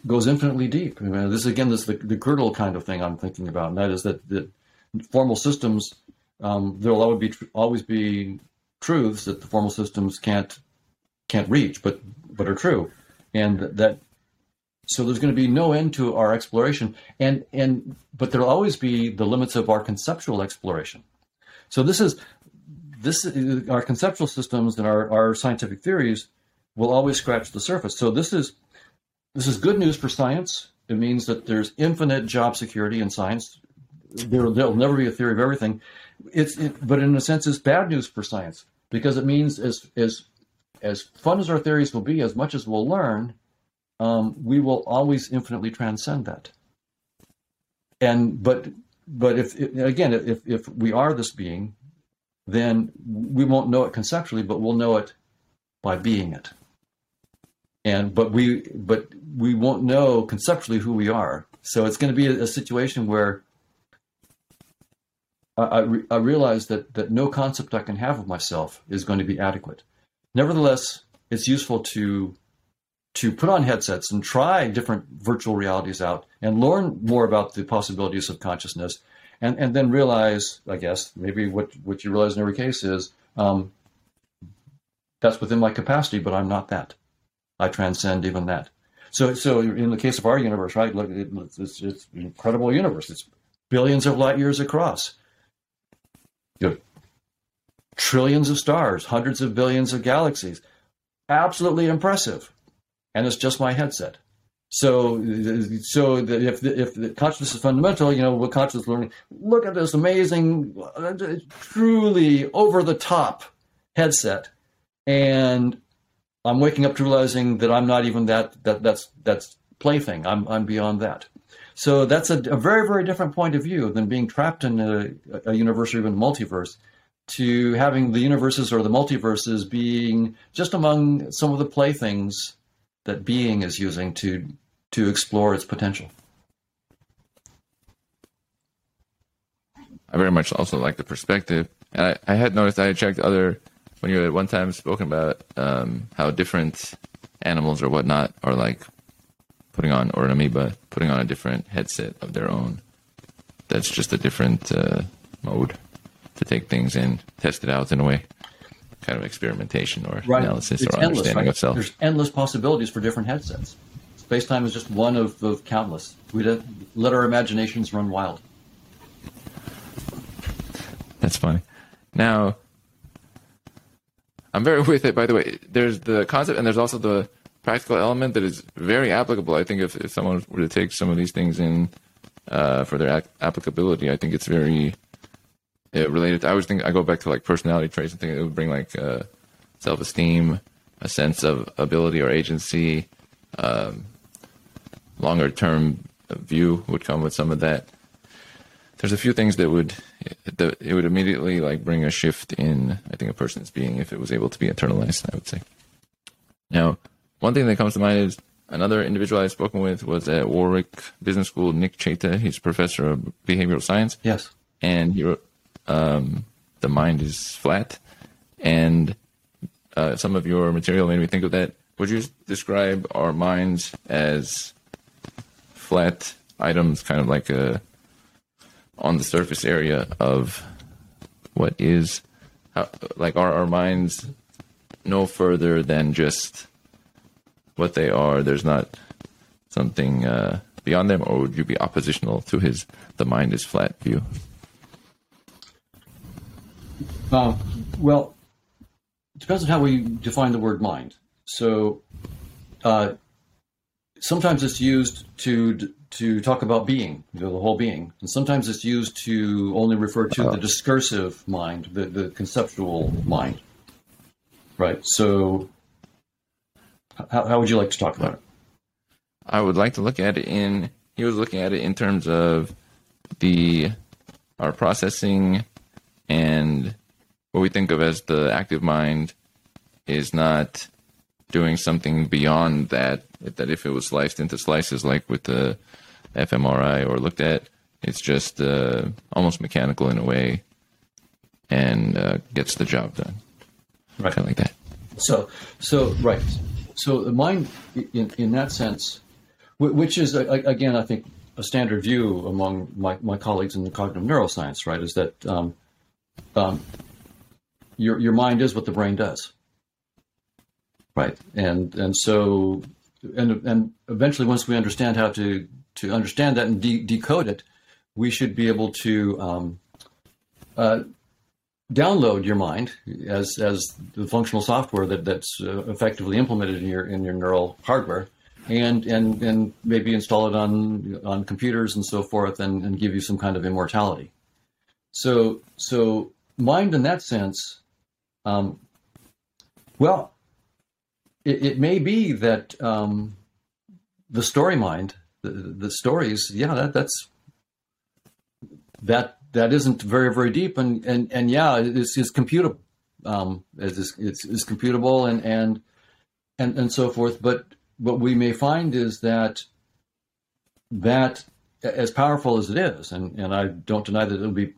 goes infinitely deep. I mean, this again, this is the, the Gödel kind of thing I'm thinking about, and that is that the formal systems um, there'll always be always be truths that the formal systems can't can't reach, but but are true, and that so there's going to be no end to our exploration, and and but there'll always be the limits of our conceptual exploration. So this is this our conceptual systems and our, our scientific theories will always scratch the surface. So this is this is good news for science. It means that there's infinite job security in science. There will never be a theory of everything. It's it, but in a sense, it's bad news for science because it means as as as fun as our theories will be, as much as we'll learn, um, we will always infinitely transcend that. And but but if again if if we are this being, then we won't know it conceptually, but we'll know it by being it. And but we but we won't know conceptually who we are. So it's going to be a, a situation where I, re- I realize that that no concept I can have of myself is going to be adequate. Nevertheless, it's useful to to put on headsets and try different virtual realities out and learn more about the possibilities of consciousness and, and then realize, I guess, maybe what, what you realize in every case is um, that's within my capacity, but I'm not that. I transcend even that. So, so in the case of our universe, right? Look, it's, it's an incredible universe. It's billions of light years across. You know, trillions of stars, hundreds of billions of galaxies. Absolutely impressive and it's just my headset. So, so if the, if the consciousness is fundamental, you know, what consciousness learning? Look at this amazing, truly over the top headset, and I'm waking up to realizing that I'm not even that that that's that's plaything. I'm I'm beyond that. So that's a, a very very different point of view than being trapped in a, a universe or even multiverse to having the universes or the multiverses being just among some of the playthings that being is using to to explore its potential.
I very much also like the perspective. And I, I had noticed I had checked other when you had one time spoken about um, how different animals or whatnot are like putting on or an amoeba putting on a different headset of their own. That's just a different uh, mode to take things in, test it out in a way kind of experimentation or right. analysis it's or endless, understanding
right?
of self.
There's endless possibilities for different headsets. Space time is just one of, of countless. We let our imaginations run wild.
That's funny. Now, I'm very with it. By the way, there's the concept, and there's also the practical element that is very applicable. I think if, if someone were to take some of these things in uh, for their applicability, I think it's very it related. To, I always think I go back to like personality traits and think it would bring like uh, self esteem, a sense of ability or agency, um, longer term view would come with some of that. There's a few things that would that it would immediately like bring a shift in I think a person's being if it was able to be internalized. I would say. Now, one thing that comes to mind is another individual I've spoken with was at Warwick Business School. Nick Chater, he's professor of behavioral science.
Yes,
and he wrote, um, "The mind is flat," and uh, some of your material made me think of that. Would you describe our minds as flat items, kind of like a on the surface area of what is, how, like are our minds no further than just what they are? There's not something uh, beyond them, or would you be oppositional to his "the mind is flat" view?
Uh, well, it depends on how we define the word mind. So, uh, sometimes it's used to to talk about being, the whole being, and sometimes it's used to only refer to the discursive mind, the, the conceptual mind. Right. So, how, how would you like to talk about it?
I would like to look at it in. He was looking at it in terms of the our processing and what we think of as the active mind is not doing something beyond that. That if it was sliced into slices, like with the fMRI or looked at, it's just uh, almost mechanical in a way, and uh, gets the job done.
Right.
Kind of like that.
So, so right. So the mind, in in that sense, which is again, I think a standard view among my, my colleagues in the cognitive neuroscience, right, is that um, um, your your mind is what the brain does, right, and and so and and eventually, once we understand how to to understand that and de- decode it, we should be able to um, uh, download your mind as as the functional software that that's uh, effectively implemented in your in your neural hardware, and and and maybe install it on on computers and so forth, and, and give you some kind of immortality. So so mind in that sense, um, well, it, it may be that um, the story mind, the, the stories, yeah, that that's that that isn't very very deep and and and yeah it's, it's computable um it's, it's it's computable and and and and so forth but what we may find is that that as powerful as it is and and i don't deny that it'll be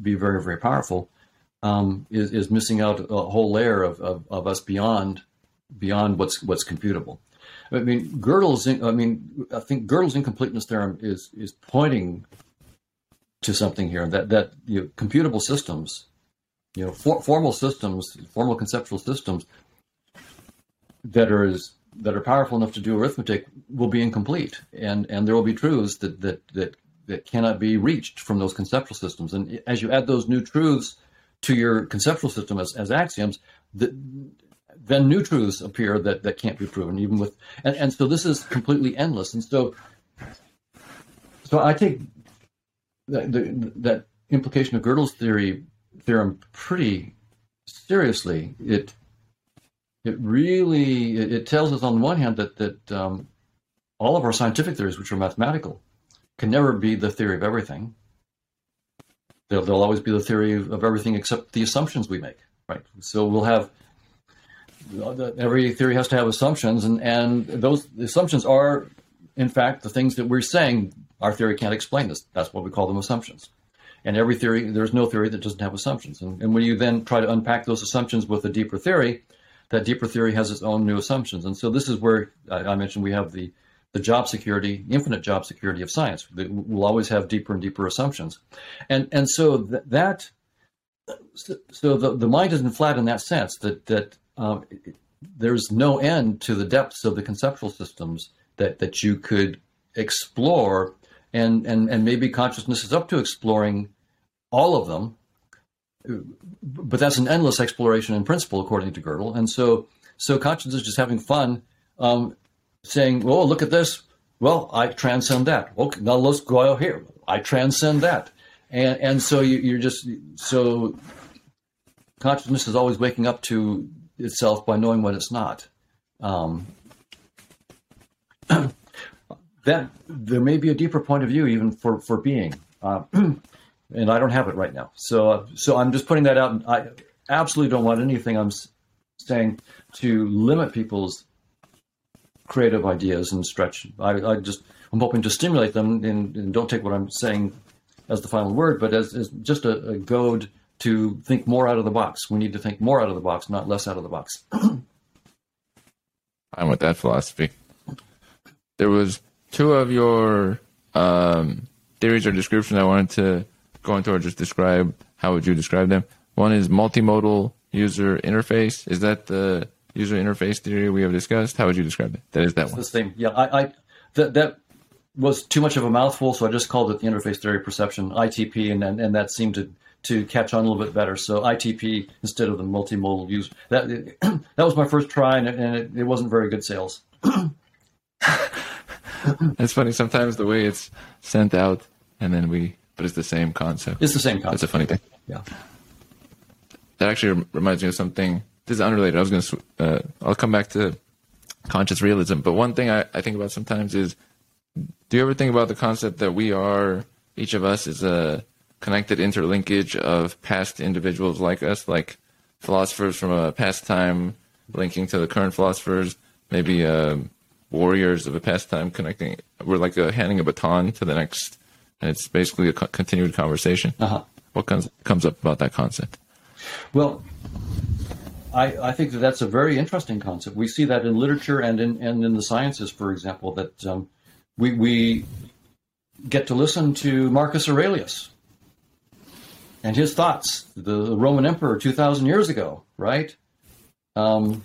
be very very powerful um is is missing out a whole layer of of, of us beyond beyond what's what's computable I mean, Gödel's. I mean, I think Gödel's incompleteness theorem is is pointing to something here that that you know, computable systems, you know, for, formal systems, formal conceptual systems that are as, that are powerful enough to do arithmetic will be incomplete, and and there will be truths that that that that cannot be reached from those conceptual systems. And as you add those new truths to your conceptual system as, as axioms, the, then new truths appear that, that can't be proven, even with and, and so this is completely endless. And so so I take that, the, that implication of Gödel's theory theorem pretty seriously. It it really it, it tells us on the one hand that that um, all of our scientific theories, which are mathematical, can never be the theory of everything. They'll, they'll always be the theory of, of everything except the assumptions we make, right? So we'll have every theory has to have assumptions, and and those assumptions are, in fact, the things that we're saying our theory can't explain this. That's what we call them assumptions. And every theory, there's no theory that doesn't have assumptions. And, and when you then try to unpack those assumptions with a deeper theory, that deeper theory has its own new assumptions. And so this is where I, mentioned we have the the job security, infinite job security of science. We'll always have deeper and deeper assumptions, and and so th- that so the, the mind isn't flat in that sense that that um, there's no end to the depths of the conceptual systems that that you could explore, and and and maybe consciousness is up to exploring all of them. But that's an endless exploration in principle, according to Gödel. And so, so consciousness is just having fun, um, saying, "Oh, look at this. Well, I transcend that. Okay, now let's go out here. I transcend that." And and so you, you're just so consciousness is always waking up to itself by knowing what it's not. Um, that there may be a deeper point of view even for for being, uh, and I don't have it right now. So so I'm just putting that out. I absolutely don't want anything I'm saying to limit people's creative ideas and stretch. I, I just I'm hoping to stimulate them and, and, don't take what I'm saying as the final word, but as, as just a, a goad to think more out of the box. We need to think more out of the box, not less out of the box.
I'm with that philosophy. There was two of your um, theories or descriptions I wanted to go into or just describe. How would you describe them? One is multimodal user interface. Is that the user interface theory we have discussed? How would you describe it? That is that
it's
one.
The same. Yeah, I, I that that was too much of a mouthful, so I just called it the interface theory perception (ITP), and and, and that seemed to to catch on a little bit better. So ITP instead of the multimodal use. That that was my first try, and, and it, it wasn't very good sales.
it's funny sometimes the way it's sent out, and then we, but it's the same concept.
It's the same concept.
It's a funny thing.
Yeah.
That actually reminds me of something. This is unrelated. I was going to. Uh, I'll come back to conscious realism, but one thing I, I think about sometimes is, do you ever think about the concept that we are each of us is a connected interlinkage of past individuals like us, like philosophers from a past time linking to the current philosophers, maybe uh, warriors of a past time connecting. We're like a, handing a baton to the next, and it's basically a co- continued conversation.
Uh-huh.
What comes comes up about that concept?
Well, I, I, think that that's a very interesting concept. We see that in literature and in and in the sciences, for example, that um, we we get to listen to Marcus Aurelius, and his thoughts, the Roman emperor 2,000 years ago, right? Um,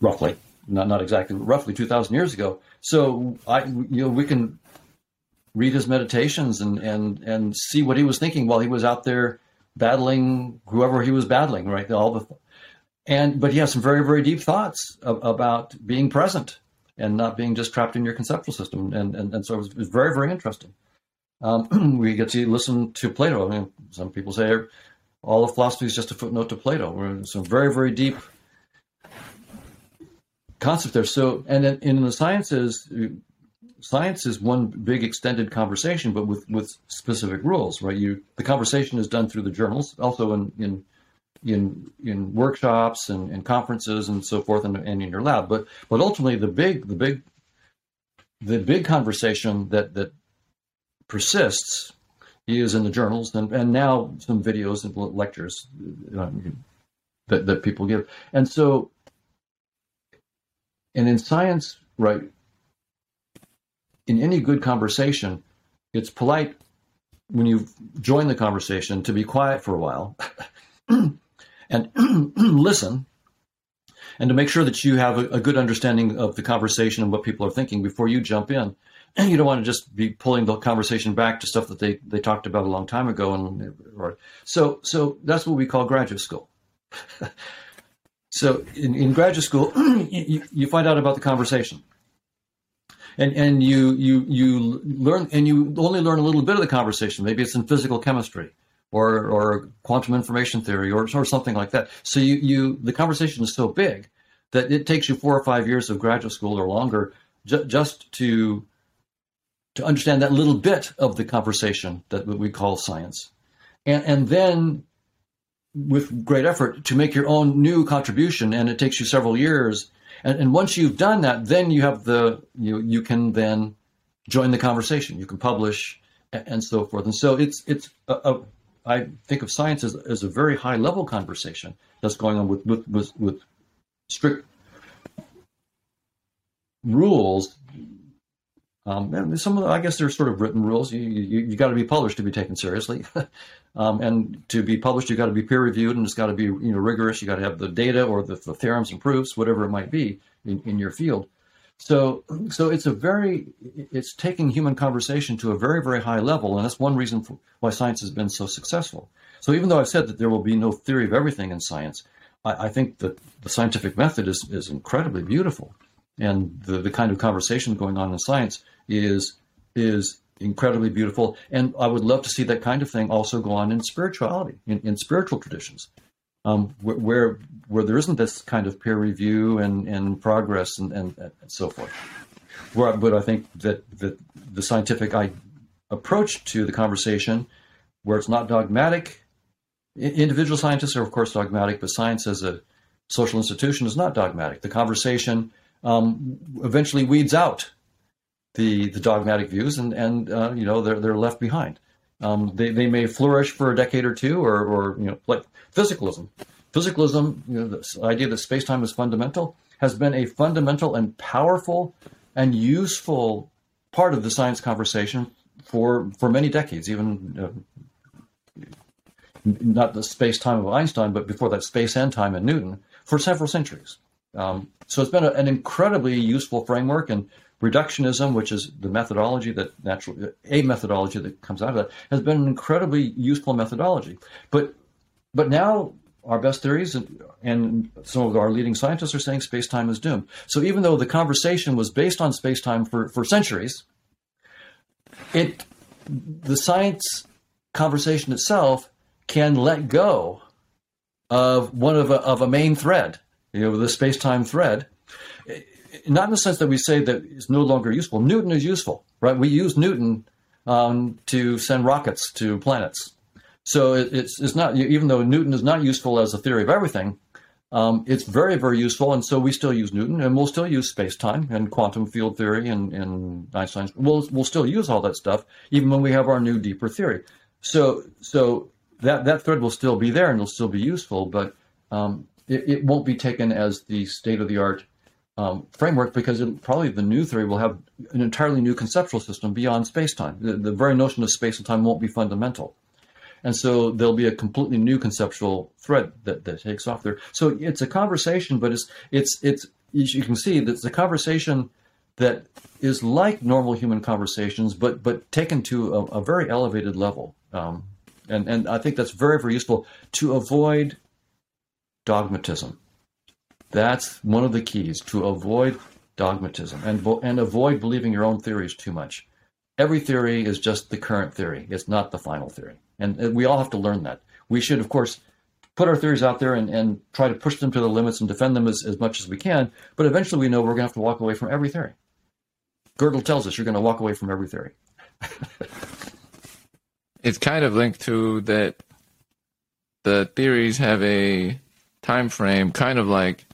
roughly, not, not exactly, roughly 2,000 years ago. So I, you know, we can read his meditations and, and, and see what he was thinking while he was out there battling whoever he was battling, right? All the, and, but he has some very, very deep thoughts of, about being present and not being just trapped in your conceptual system. And, and, and so it was, it was very, very interesting. Um, we get to listen to Plato. I mean, some people say all of philosophy is just a footnote to Plato. We're some very, very deep concept there. So, and in, in the sciences, science is one big extended conversation, but with, with specific rules, right? You the conversation is done through the journals, also in in in, in workshops and, and conferences and so forth, and, and in your lab. But but ultimately, the big the big the big conversation that that persists is in the journals and, and now some videos and lectures uh, that, that people give. And so, and in science, right, in any good conversation, it's polite when you join the conversation to be quiet for a while and listen and to make sure that you have a, a, good understanding of the conversation and what people are thinking before you jump in you don't want to just be pulling the conversation back to stuff that they, they talked about a long time ago. And or, so so that's what we call graduate school. so in, in graduate school, you, you find out about the conversation. And, and you, you, you learn and you only learn a little bit of the conversation. Maybe it's in physical chemistry or, or quantum information theory or, or something like that. So you, you the conversation is so big that it takes you four or five years of graduate school or longer ju- just to to understand that little bit of the conversation that we call science. And, and then with great effort to make your own new contribution and it takes you several years. And, and, once you've done that then you have the you you can then join the conversation. You can publish and, and so forth. And so it's it's a, a, I think of science as, as a very high level conversation that's going on with with, with, with strict rules. Um, and some of the, I guess there's sort of written rules. You you, you got to be published to be taken seriously, um, and to be published, you've got to be peer reviewed, and it's got to be you know rigorous. You've got to have the data or the, the, theorems and proofs, whatever it might be in, in your field. So so it's a very it's taking human conversation to a very very high level, and that's one reason why science has been so successful. So even though I've said that there will be no theory of everything in science, I, I think that the scientific method is is incredibly beautiful and the, the kind of conversation going on in science is is incredibly beautiful. And I would love to see that kind of thing also go on in spirituality, in, in spiritual traditions. um, where where there isn't this kind of peer review and, and progress and, and, and so forth. Where, but I think that, that the scientific I, approach to the conversation, where it's not dogmatic, individual scientists are of course dogmatic, but science as a social institution is not dogmatic. The conversation um, eventually weeds out the the dogmatic views, and and uh, you know they're they're left behind. Um, they they may flourish for a decade or two, or or you know like physicalism. Physicalism, you know, this idea that space time is fundamental, has been a fundamental and powerful and useful part of the science conversation for for many decades, even uh, not the space time of Einstein, but before that, space and time in Newton for several centuries. Um, so it's been a, an incredibly useful framework, and reductionism, which is the methodology that natural a methodology that comes out of that, has been an incredibly useful methodology. But but now our best theories and, and some of our leading scientists are saying space-time is doomed. So even though the conversation was based on space-time for, for centuries, it the science conversation itself can let go of one of a, of a main thread, you know, the space-time thread. Not in the sense that we say that it's no longer useful. Newton is useful, right? We use Newton um, to send rockets to planets. So it, it's it's not even though Newton is not useful as a theory of everything, um, it's very very useful, and so we still use Newton, and we'll still use space time and quantum field theory and, and Einstein's. We'll we'll still use all that stuff even when we have our new deeper theory. So so that that thread will still be there and it'll still be useful, but um, it, it, won't be taken as the state of the art um, framework because it, probably the new theory will have an entirely new conceptual system beyond space time. The, the very notion of space and time won't be fundamental. And so there'll be a completely new conceptual thread that, that takes off there. So it's a conversation, but it's it's it's you can see it's a conversation that is like normal human conversations, but but taken to a, a very elevated level. Um, and and I think that's very very useful to avoid dogmatism. That's one of the keys to avoid dogmatism and and avoid believing your own theories too much. Every theory is just the current theory. It's not the final theory. And we all have to learn that. We should, of course, put our theories out there and, and try to push them to the limits and defend them as, as much as we can. But eventually we know we're going to have to walk away from every theory. Gödel tells us you're going to walk away from every theory.
it's kind of linked to that the theories have a time frame, kind of like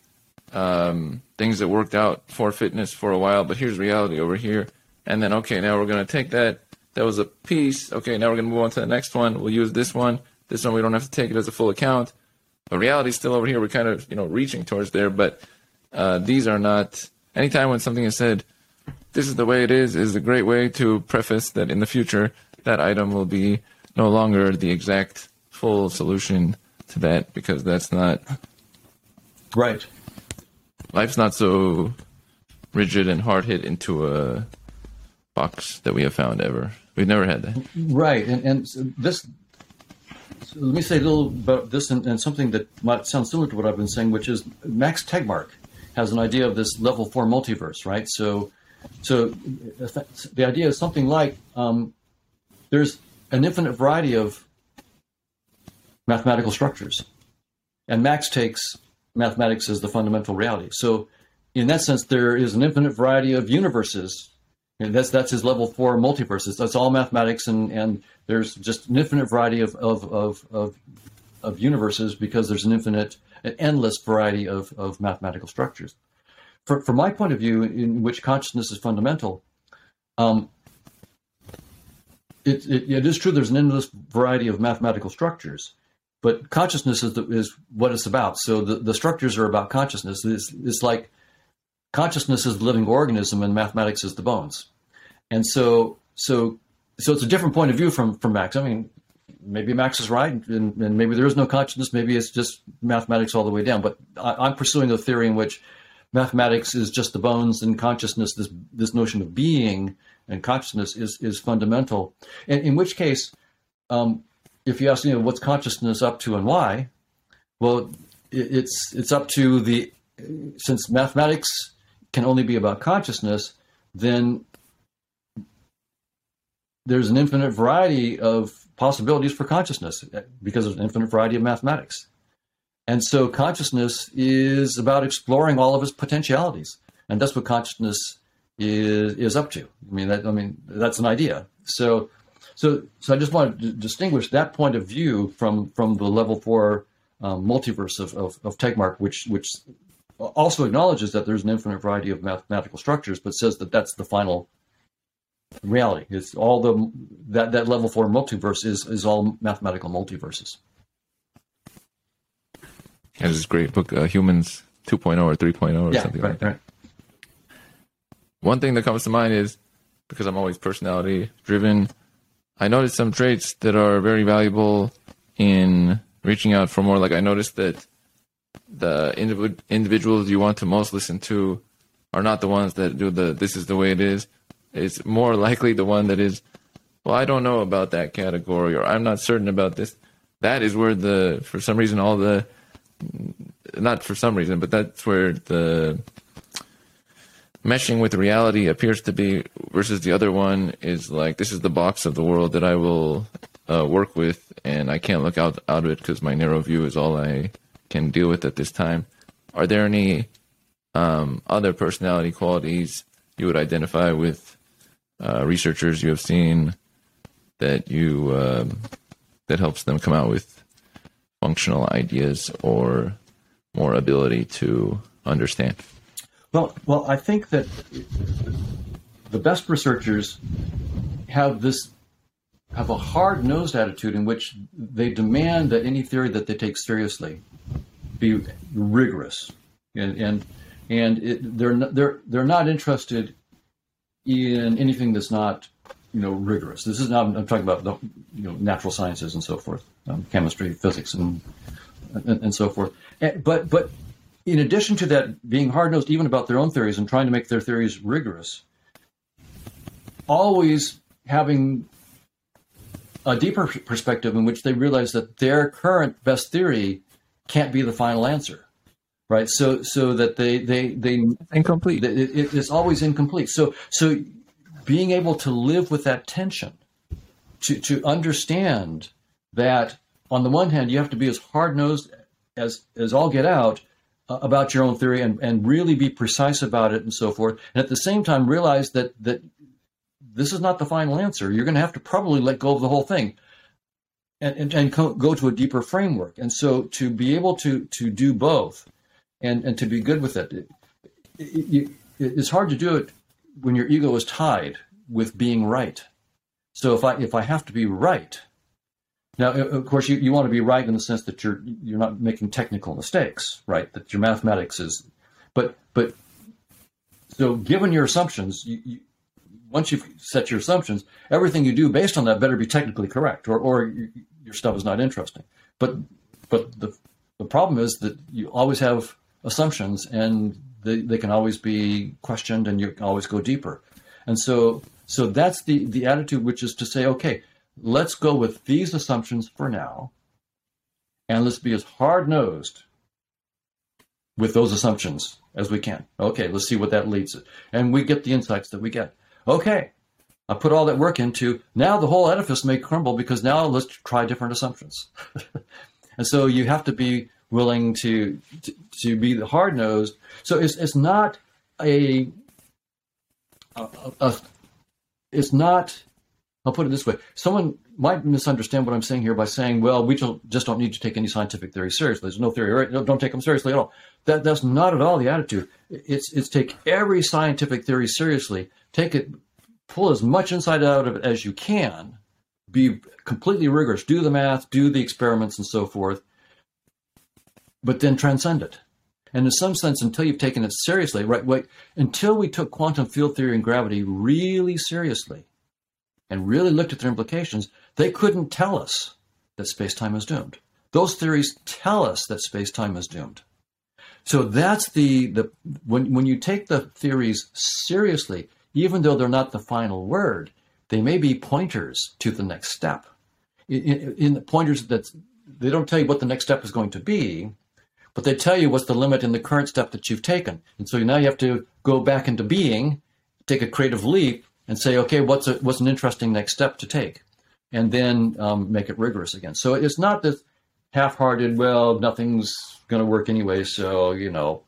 um, things that worked out for fitness for a while, but here's reality over here. And then, okay, now we're going to take that that was a piece. Okay, now we're going to move on to the next one. We'll use this one. This one we don't have to take it as a full account. But reality is still over here. We're kind of, you know, reaching towards there. But uh, these are not. Anytime when something is said, this is the way it is, is a great way to preface that in the future that item will be no longer the exact full solution to that because that's not
right.
Life's not so rigid and hard hit into a box that we have found ever. We've never had that.
Right, and and this. So let me say a little about this and, and, something that might sound similar to what I've been saying, which is Max Tegmark has an idea of this level four multiverse, right? So, so the idea is something like um, there's an infinite variety of mathematical structures, and Max takes mathematics as the fundamental reality. So, in that sense, there is an infinite variety of universes and that's that's his level four multiverses. That's all mathematics, and and there's just an infinite variety of of of, of, of universes because there's an infinite, an endless variety of of mathematical structures. For, from my point of view, in which consciousness is fundamental, um, it, it, it is true there's an endless variety of mathematical structures, but consciousness is, the, is what it's about. So the, the structures are about consciousness. It's, it's like consciousness is the living organism and mathematics is the bones. And so, so, so it's a different point of view from, from Max. I mean, maybe Max is right, and, and maybe there is no consciousness. Maybe it's just mathematics all the way down. But I, am pursuing a theory in which mathematics is just the bones, and consciousness, this this notion of being and consciousness, is is fundamental. And in which case, um, if you ask me, what's consciousness up to and why? Well, it's it's up to the since mathematics can only be about consciousness, then there's an infinite variety of possibilities for consciousness eh, because there's an infinite variety of mathematics. And so consciousness is about exploring all of its potentialities, and that's what consciousness is is up to. I mean, that I mean that's an idea. So, so so I just want to distinguish that point of view from from the level four um, multiverse of, of, of Tegmark, which which also acknowledges that there's an infinite variety of mathematical structures, but says that that's the final reality. It's all the that that level four multiverse is is all mathematical multiverses.
And this great book, uh, Humans 2.0 or 3.0 or
yeah,
something
right,
like that.
right.
One thing that comes to mind is because I'm always personality driven, I noticed some traits that are very valuable in reaching out for more. Like I noticed that the individ- individuals you want to most listen to are not the ones that do the this is the way it is. It's more likely the one that is, well, I don't know about that category or I'm not certain about this. That is where the, for some reason, all the, not for some reason, but that's where the meshing with reality appears to be versus the other one is like, this is the box of the world that I will uh, work with and I can't look out, out of it because my narrow view is all I can deal with at this time. Are there any um, other personality qualities you would identify with uh, researchers you have seen that you um, that helps them come out with functional ideas or more ability to understand?
Well, well, I think that the best researchers have this have a hard-nosed attitude in which they demand that any theory that they take seriously be rigorous, and and and it, they're not, they're they're not interested in anything that's not you know rigorous. This is not I'm talking about the you know natural sciences and so forth, um, chemistry, physics, and, and, and so forth. And, but but in addition to that, being hard nosed even about their own theories and trying to make their theories rigorous, always having a deeper perspective in which they realize that their current best theory can't be the final answer right? So so that they they they
incomplete.
It, it, it's always incomplete. So so being able to live with that tension to to understand that on the one hand you have to be as hard-nosed as as all get out Uh, about your own theory and and really be precise about it and so forth and at the same time realize that that this is not the final answer you're going to have to probably let go of the whole thing and, and, and co- go to a deeper framework. And so to be able to to do both and, and to be good with it, it, it, it's hard to do it when your ego is tied with being right. So if I if I have to be right, now of course you, you want to be right in the sense that you're you're not making technical mistakes, right? That your mathematics is, but but so given your assumptions, you, you, once you've set your assumptions, everything you do based on that better be technically correct, or, or your stuff is not interesting. But but the the problem is that you always have assumptions, and they, they can always be questioned, and you always go deeper. And so so that's the the attitude, which is to say, okay, let's go with these assumptions for now, and let's be as hard nosed with those assumptions as we can. Okay, let's see what that leads to. And we get the insights that we get. Okay, I put all that work into now the whole edifice may crumble because now let's try different assumptions. and so you have to be willing to to, to be hard nosed. So it's it's not a, a, a, it's not. I'll put it this way: someone might misunderstand what I'm saying here by saying, "Well, we don't, just don't need to take any scientific theory seriously. There's no theory, right? Don't take them seriously at all." That that's not at all the attitude. It's it's take every scientific theory seriously take it, pull as much insight out of it as you can, be completely rigorous, do the math, do the experiments, and so forth, but then transcend it. And in some sense, until you've taken it seriously, right? Wait, until we took quantum field theory and gravity really seriously and really looked at their implications, they couldn't tell us that space time is doomed. Those theories tell us that space time is doomed. So that's the, the when, when you take the theories seriously, even though they're not the final word, they may be pointers to the next step. In, in, in the pointers that they don't tell you what the next step is going to be, but they tell you what's the limit in the current step that you've taken. And so now you have to go back into being, take a creative leap, and say, okay, what's a, what's an interesting next step to take, and then um, make it rigorous again. So it's not that half-hearted. Well, nothing's going to work anyway, so you know,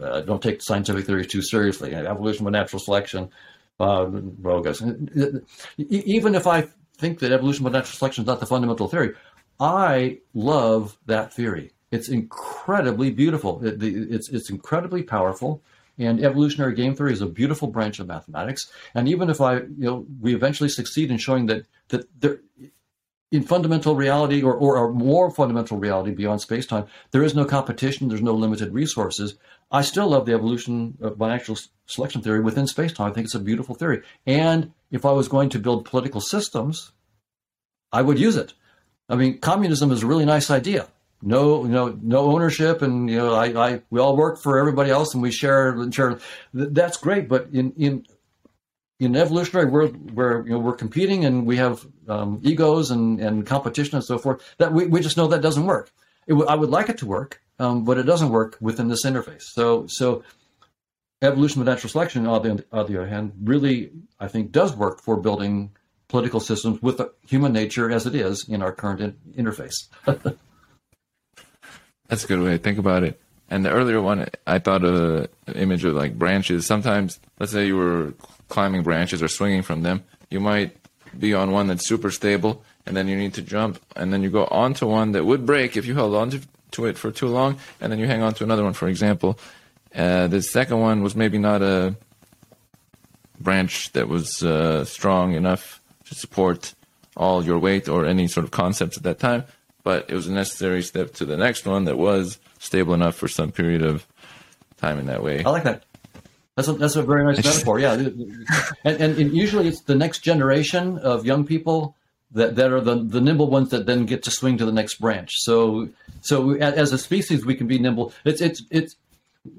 uh, don't take scientific theories too seriously. Evolution by natural selection, uh, bogus. Even if I think that evolution by natural selection is not the fundamental theory, I love that theory. It's incredibly beautiful. It, it's it's incredibly powerful. And evolutionary game theory is a beautiful branch of mathematics. And even if I, you know, we eventually succeed in showing that that there, in fundamental reality or, or, or more fundamental reality beyond space-time, there is no competition, there's no limited resources. I still love the evolution of natural selection theory within space-time. I think it's a beautiful theory. And if I was going to build political systems, I would use it. I mean, communism is a really nice idea. No, you know, no ownership, and you know, I, I, we all work for everybody else, and we share. That's great, but in in in evolutionary world where you know we're competing and we have um, egos and, and competition and so forth, that we, we just know that doesn't work. W- I would like it to work, um, but it doesn't work within this interface. So so evolution of natural selection, on the, on the other hand, really I think does work for building political systems with human nature as it is in our current in- interface.
That's a good way to think about it. And the earlier one, I thought of an image of like branches. Sometimes, let's say you were climbing branches or swinging from them, you might be on one that's super stable, and then you need to jump, and then you go onto one that would break if you held on to, to it for too long, and then you hang on to another one, for example. Uh, the second one was maybe not a branch that was uh, strong enough to support all your weight or any sort of concepts at that time, but it was a necessary step to the next one that was stable enough for some period of time in that way.
I like that. That's a, that's a very nice metaphor. Yeah, and, and, and usually it's the next generation of young people that, that are the, the nimble ones that then get to swing to the next branch. So so as a species we can be nimble. It's it's it's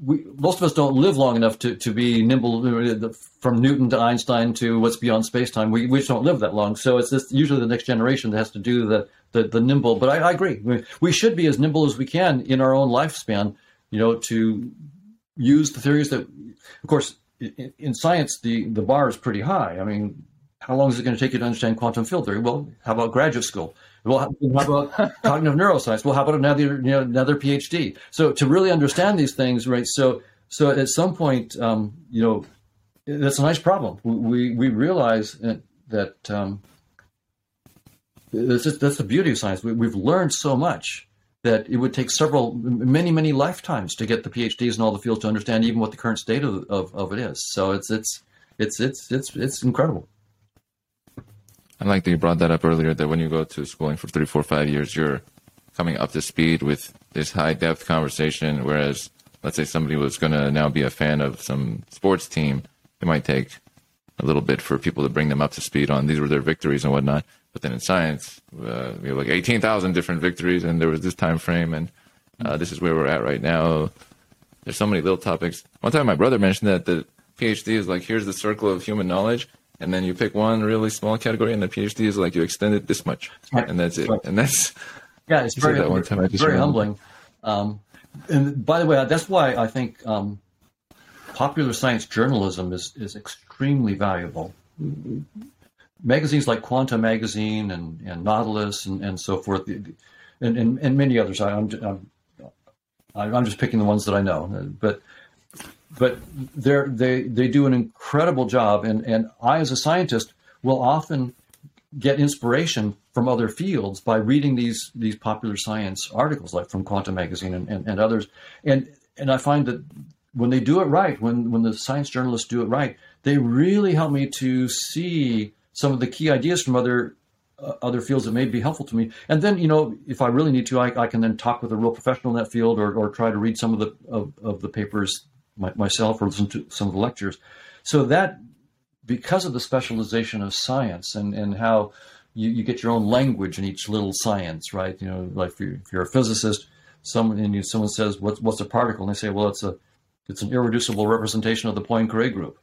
we, most of us don't live long enough to, to be nimble uh, from Newton to Einstein to what's beyond space time. We, we just don't live that long. So it's this, usually the next generation that has to do the, the, the nimble. But I, I agree. We, we, should be as nimble as we can in our own lifespan, you know, to use the theories that of course, in, in science, the, the bar is pretty high. I mean, how long is it going to take you to understand quantum field theory? Well, how about graduate school? Well, how about cognitive neuroscience? Well, how about another you know, another PhD? So to really understand these things, right? So so at some point, um, you know, that's a nice problem. We we realize that um, that's, that's the beauty of science. We, we've learned so much that it would take several, many, many lifetimes to get the PhDs in all the fields to understand even what the current state of, of, of it is. So it's it's it's it's it's it's incredible.
I like that you brought that up earlier. That when you go to schooling for three, four, five years, you're coming up to speed with this high depth conversation. Whereas, let's say somebody was going to now be a fan of some sports team, it might take a little bit for people to bring them up to speed on these were their victories and whatnot. But then in science, uh, we have like 18,000 different victories, and there was this time frame, and uh, this is where we're at right now. There's so many little topics. One time, my brother mentioned that the PhD is like here's the circle of human knowledge, and then you pick one really small category, and the PhD is like you extend it this much, right. and that's it. Right. And that's
yeah, it's very, that time very humbling. Um, and by the way, that's why I think um, popular science journalism is is extremely valuable magazines like Quanta Magazine and, and Nautilus and, and so forth, and, and, and many others. I, am I'm, I'm just picking the ones that I know, but but they they they do an incredible job, and and I as a scientist will often get inspiration from other fields by reading these these popular science articles like from Quanta Magazine and, and, and others, and and I find that when they do it right, when when the science journalists do it right, they really help me to see some of the key ideas from other uh, other fields that may be helpful to me. And then, you know, if I really need to, I, I can then talk with a real professional in that field, or, or try to read some of the of, of the papers my, myself, or listen to some of the lectures. So that, because of the specialization of science and and how you, you get your own language in each little science, right? You know, like if you're, if you're a physicist, someone and you, someone says, "What's what's a particle?" and they say, "Well, it's a it's an irreducible representation of the Poincare group."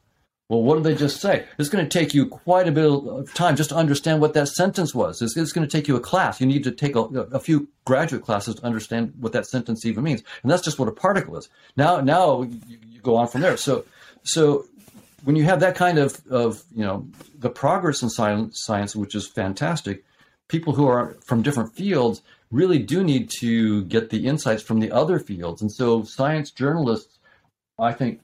Well, what did they just say? It's going to take you quite a bit of uh, time just to understand what that sentence was. It's, it's going to take you a class. You need to take a, a, few graduate classes to understand what that sentence even means. And that's just what a particle is. Now, now you, you go on from there. So, so when you have that kind of, of you know, the progress in science, science, which is fantastic, people who are from different fields really do need to get the insights from the other fields. And so science journalists, I think,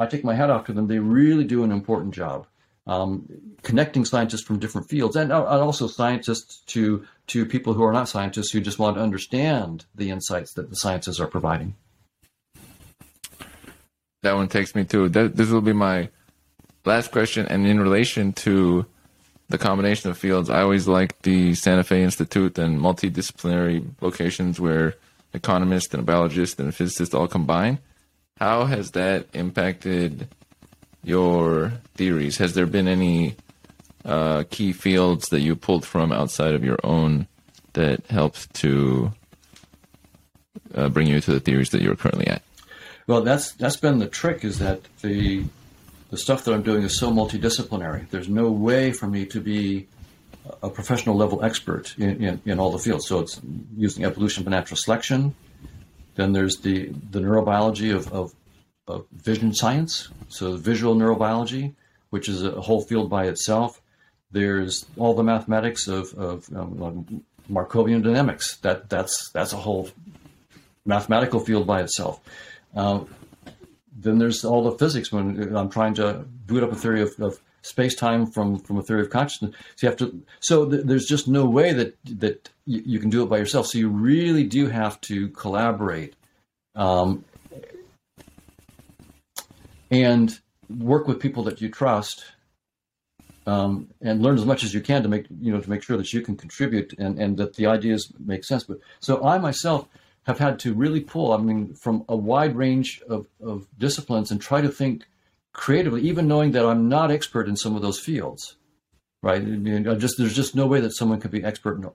I take my hat off to them. They really do an important job. Um, connecting scientists from different fields and, uh, and also scientists to to people who are not scientists who just want to understand the insights that the sciences are providing.
That one takes me to this will be my last question, and in relation to the combination of fields, I always like the Santa Fe Institute and multidisciplinary locations where economists and biologists and physicists all combine. How has that impacted your theories? Has there been any uh, key fields that you pulled from outside of your own that helped to uh, bring you to the theories that you're currently at?
Well, that's that's been the trick is that the the stuff that I'm doing is so multidisciplinary. There's no way for me to be a professional level expert in, in, in all the fields. So it's using evolution by natural selection. Then there's the, the neurobiology of, of, of vision science, so visual neurobiology, which is a whole field by itself. There's all the mathematics of, of um, Markovian dynamics. That that's that's a whole mathematical field by itself. Uh, then there's all the physics when I'm trying to boot up a theory of, of space time from from a theory of consciousness. So you have to. So th- there's just no way that that you, you, can do it by yourself. So you really do have to collaborate, um, and work with people that you trust, um, and learn as much as you can to make you know to make sure that you can contribute and and that the ideas make sense. But so I myself have had to really pull, I mean, from a wide range of, of disciplines and try to think creatively, even knowing that I'm not expert in some of those fields, right? I mean, I just there's just no way that someone could be expert in,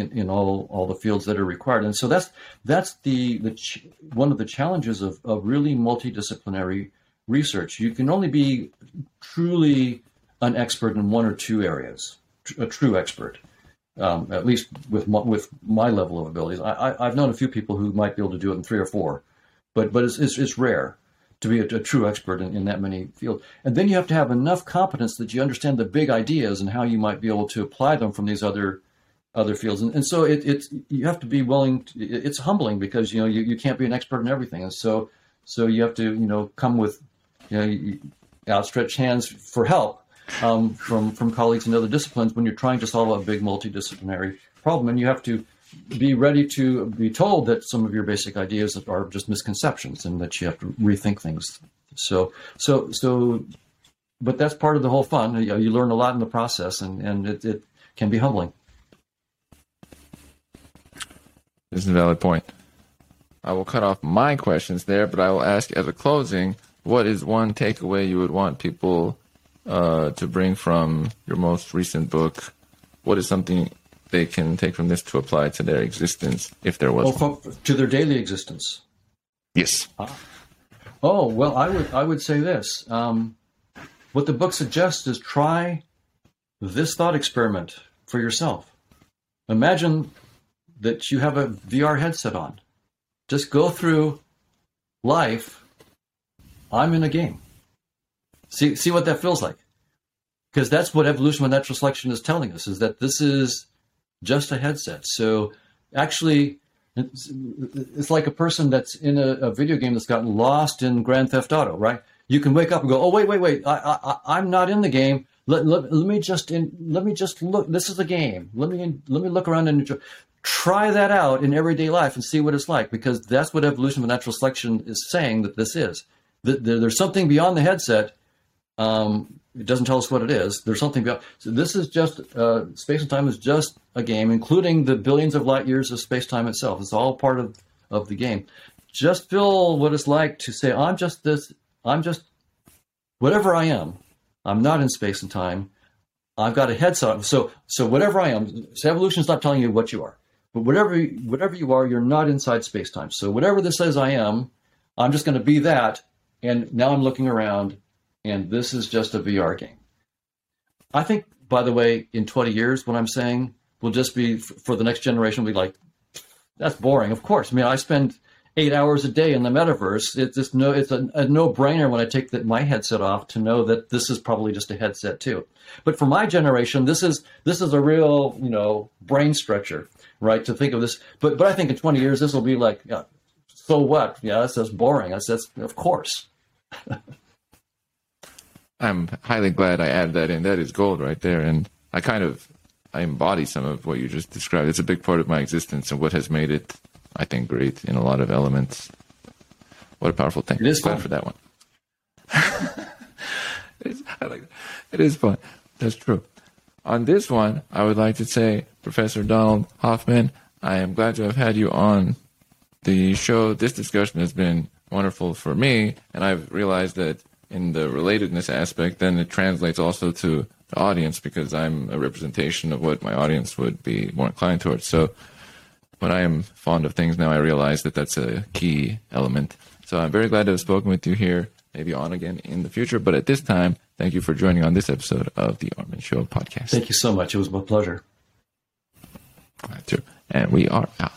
in, in all all the fields that are required, and so that's that's the the ch- one of the challenges of of really multidisciplinary research. You can only be truly an expert in one or two areas, a true expert um, at least with my, with my level of abilities. I, have known a few people who might be able to do it in three or four, but but it's it's, it's rare to be a, a true expert in, in, that many fields. And then you have to have enough competence that you understand the big ideas and how you might be able to apply them from these other other fields. And, and so it, it's you have to be willing. To, it's humbling because you know you, you can't be an expert in everything, and so so you have to you know come with you know outstretched hands for help um, from from colleagues in other disciplines when you're trying to solve a big multidisciplinary problem, and you have to be ready to be told that some of your basic ideas are just misconceptions and that you have to rethink things. So so so, but that's part of the whole fun. You, know, you learn a lot in the process, and and it, it can be humbling.
This is a valid point. I will cut off my questions there, but I will ask as a closing, what is one takeaway you would want people uh, to bring from your most recent book? What is something they can take from this to apply to their existence, if there was?
Oh, to their daily existence.
Yes.
Ah. Oh well, I would I would say this. Um, what the book suggests is try this thought experiment for yourself. Imagine that you have a VR headset on. Just go through life. I'm in a game. See, see what that feels like. Because that's what evolution with natural selection is telling us: is that this is just a headset. So actually, it's, it's like a person that's in a, a, video game that's gotten lost in Grand Theft Auto, right? You can wake up and go, "Oh, wait, wait, wait! I, I, I'm not in the game. Let, let, let me just in, let me just look. This is a game. Let me let me look around and enjoy." Try that out in everyday life and see what it's like, because that's what evolution of natural selection is saying that this is. That There's something beyond the headset um, it doesn't tell us what it is. There's something about. So this is just uh, space and time is just a game, including the billions of light years of space time itself. It's all part of of the game. Just feel what it's like to say, "I'm just this. I'm just whatever I am. I'm not in space and time. I've got a headset. So so whatever I am. So evolution is not telling you what you are, but whatever whatever you are, you're not inside space time. So whatever this says I am, I'm just going to be that. And now I'm looking around and this is just a VR game. I think, by the way, in 20 years, what I'm saying will just be for the next generation, will be like, that's boring. Of course. I mean, I spend eight hours a day in the metaverse. It's just no, it's a, a no brainer when I take the, my headset off to know that this is probably just a headset too. But for my generation, this is this is a real you know brain stretcher, right? To think of this, but but I think in 20 years this will be like, yeah, so what? Yeah, that's just boring. That's that's of course.
I'm highly glad I added that in. That is gold right there, and I kind of I embody some of what you just described. It's a big part of my existence and what has made it, I think, great in a lot of elements. What a powerful thing!
It is fun.
for that one. it, is, I like it is fun. That's true. On this one, I would like to say, Professor Donald Hoffman, I am glad to have had you on the show. This discussion has been wonderful for me, and I've realized that in the relatedness aspect, then it translates also to the audience because I'm a representation of what my audience would be more inclined towards. So when I am fond of things now, I realize that that's a key element. So I'm very glad to have spoken with you here, maybe on again in the future. But at this time, thank you for joining on this episode of the Armen Show podcast.
Thank you so much. It was my pleasure.
And we are out.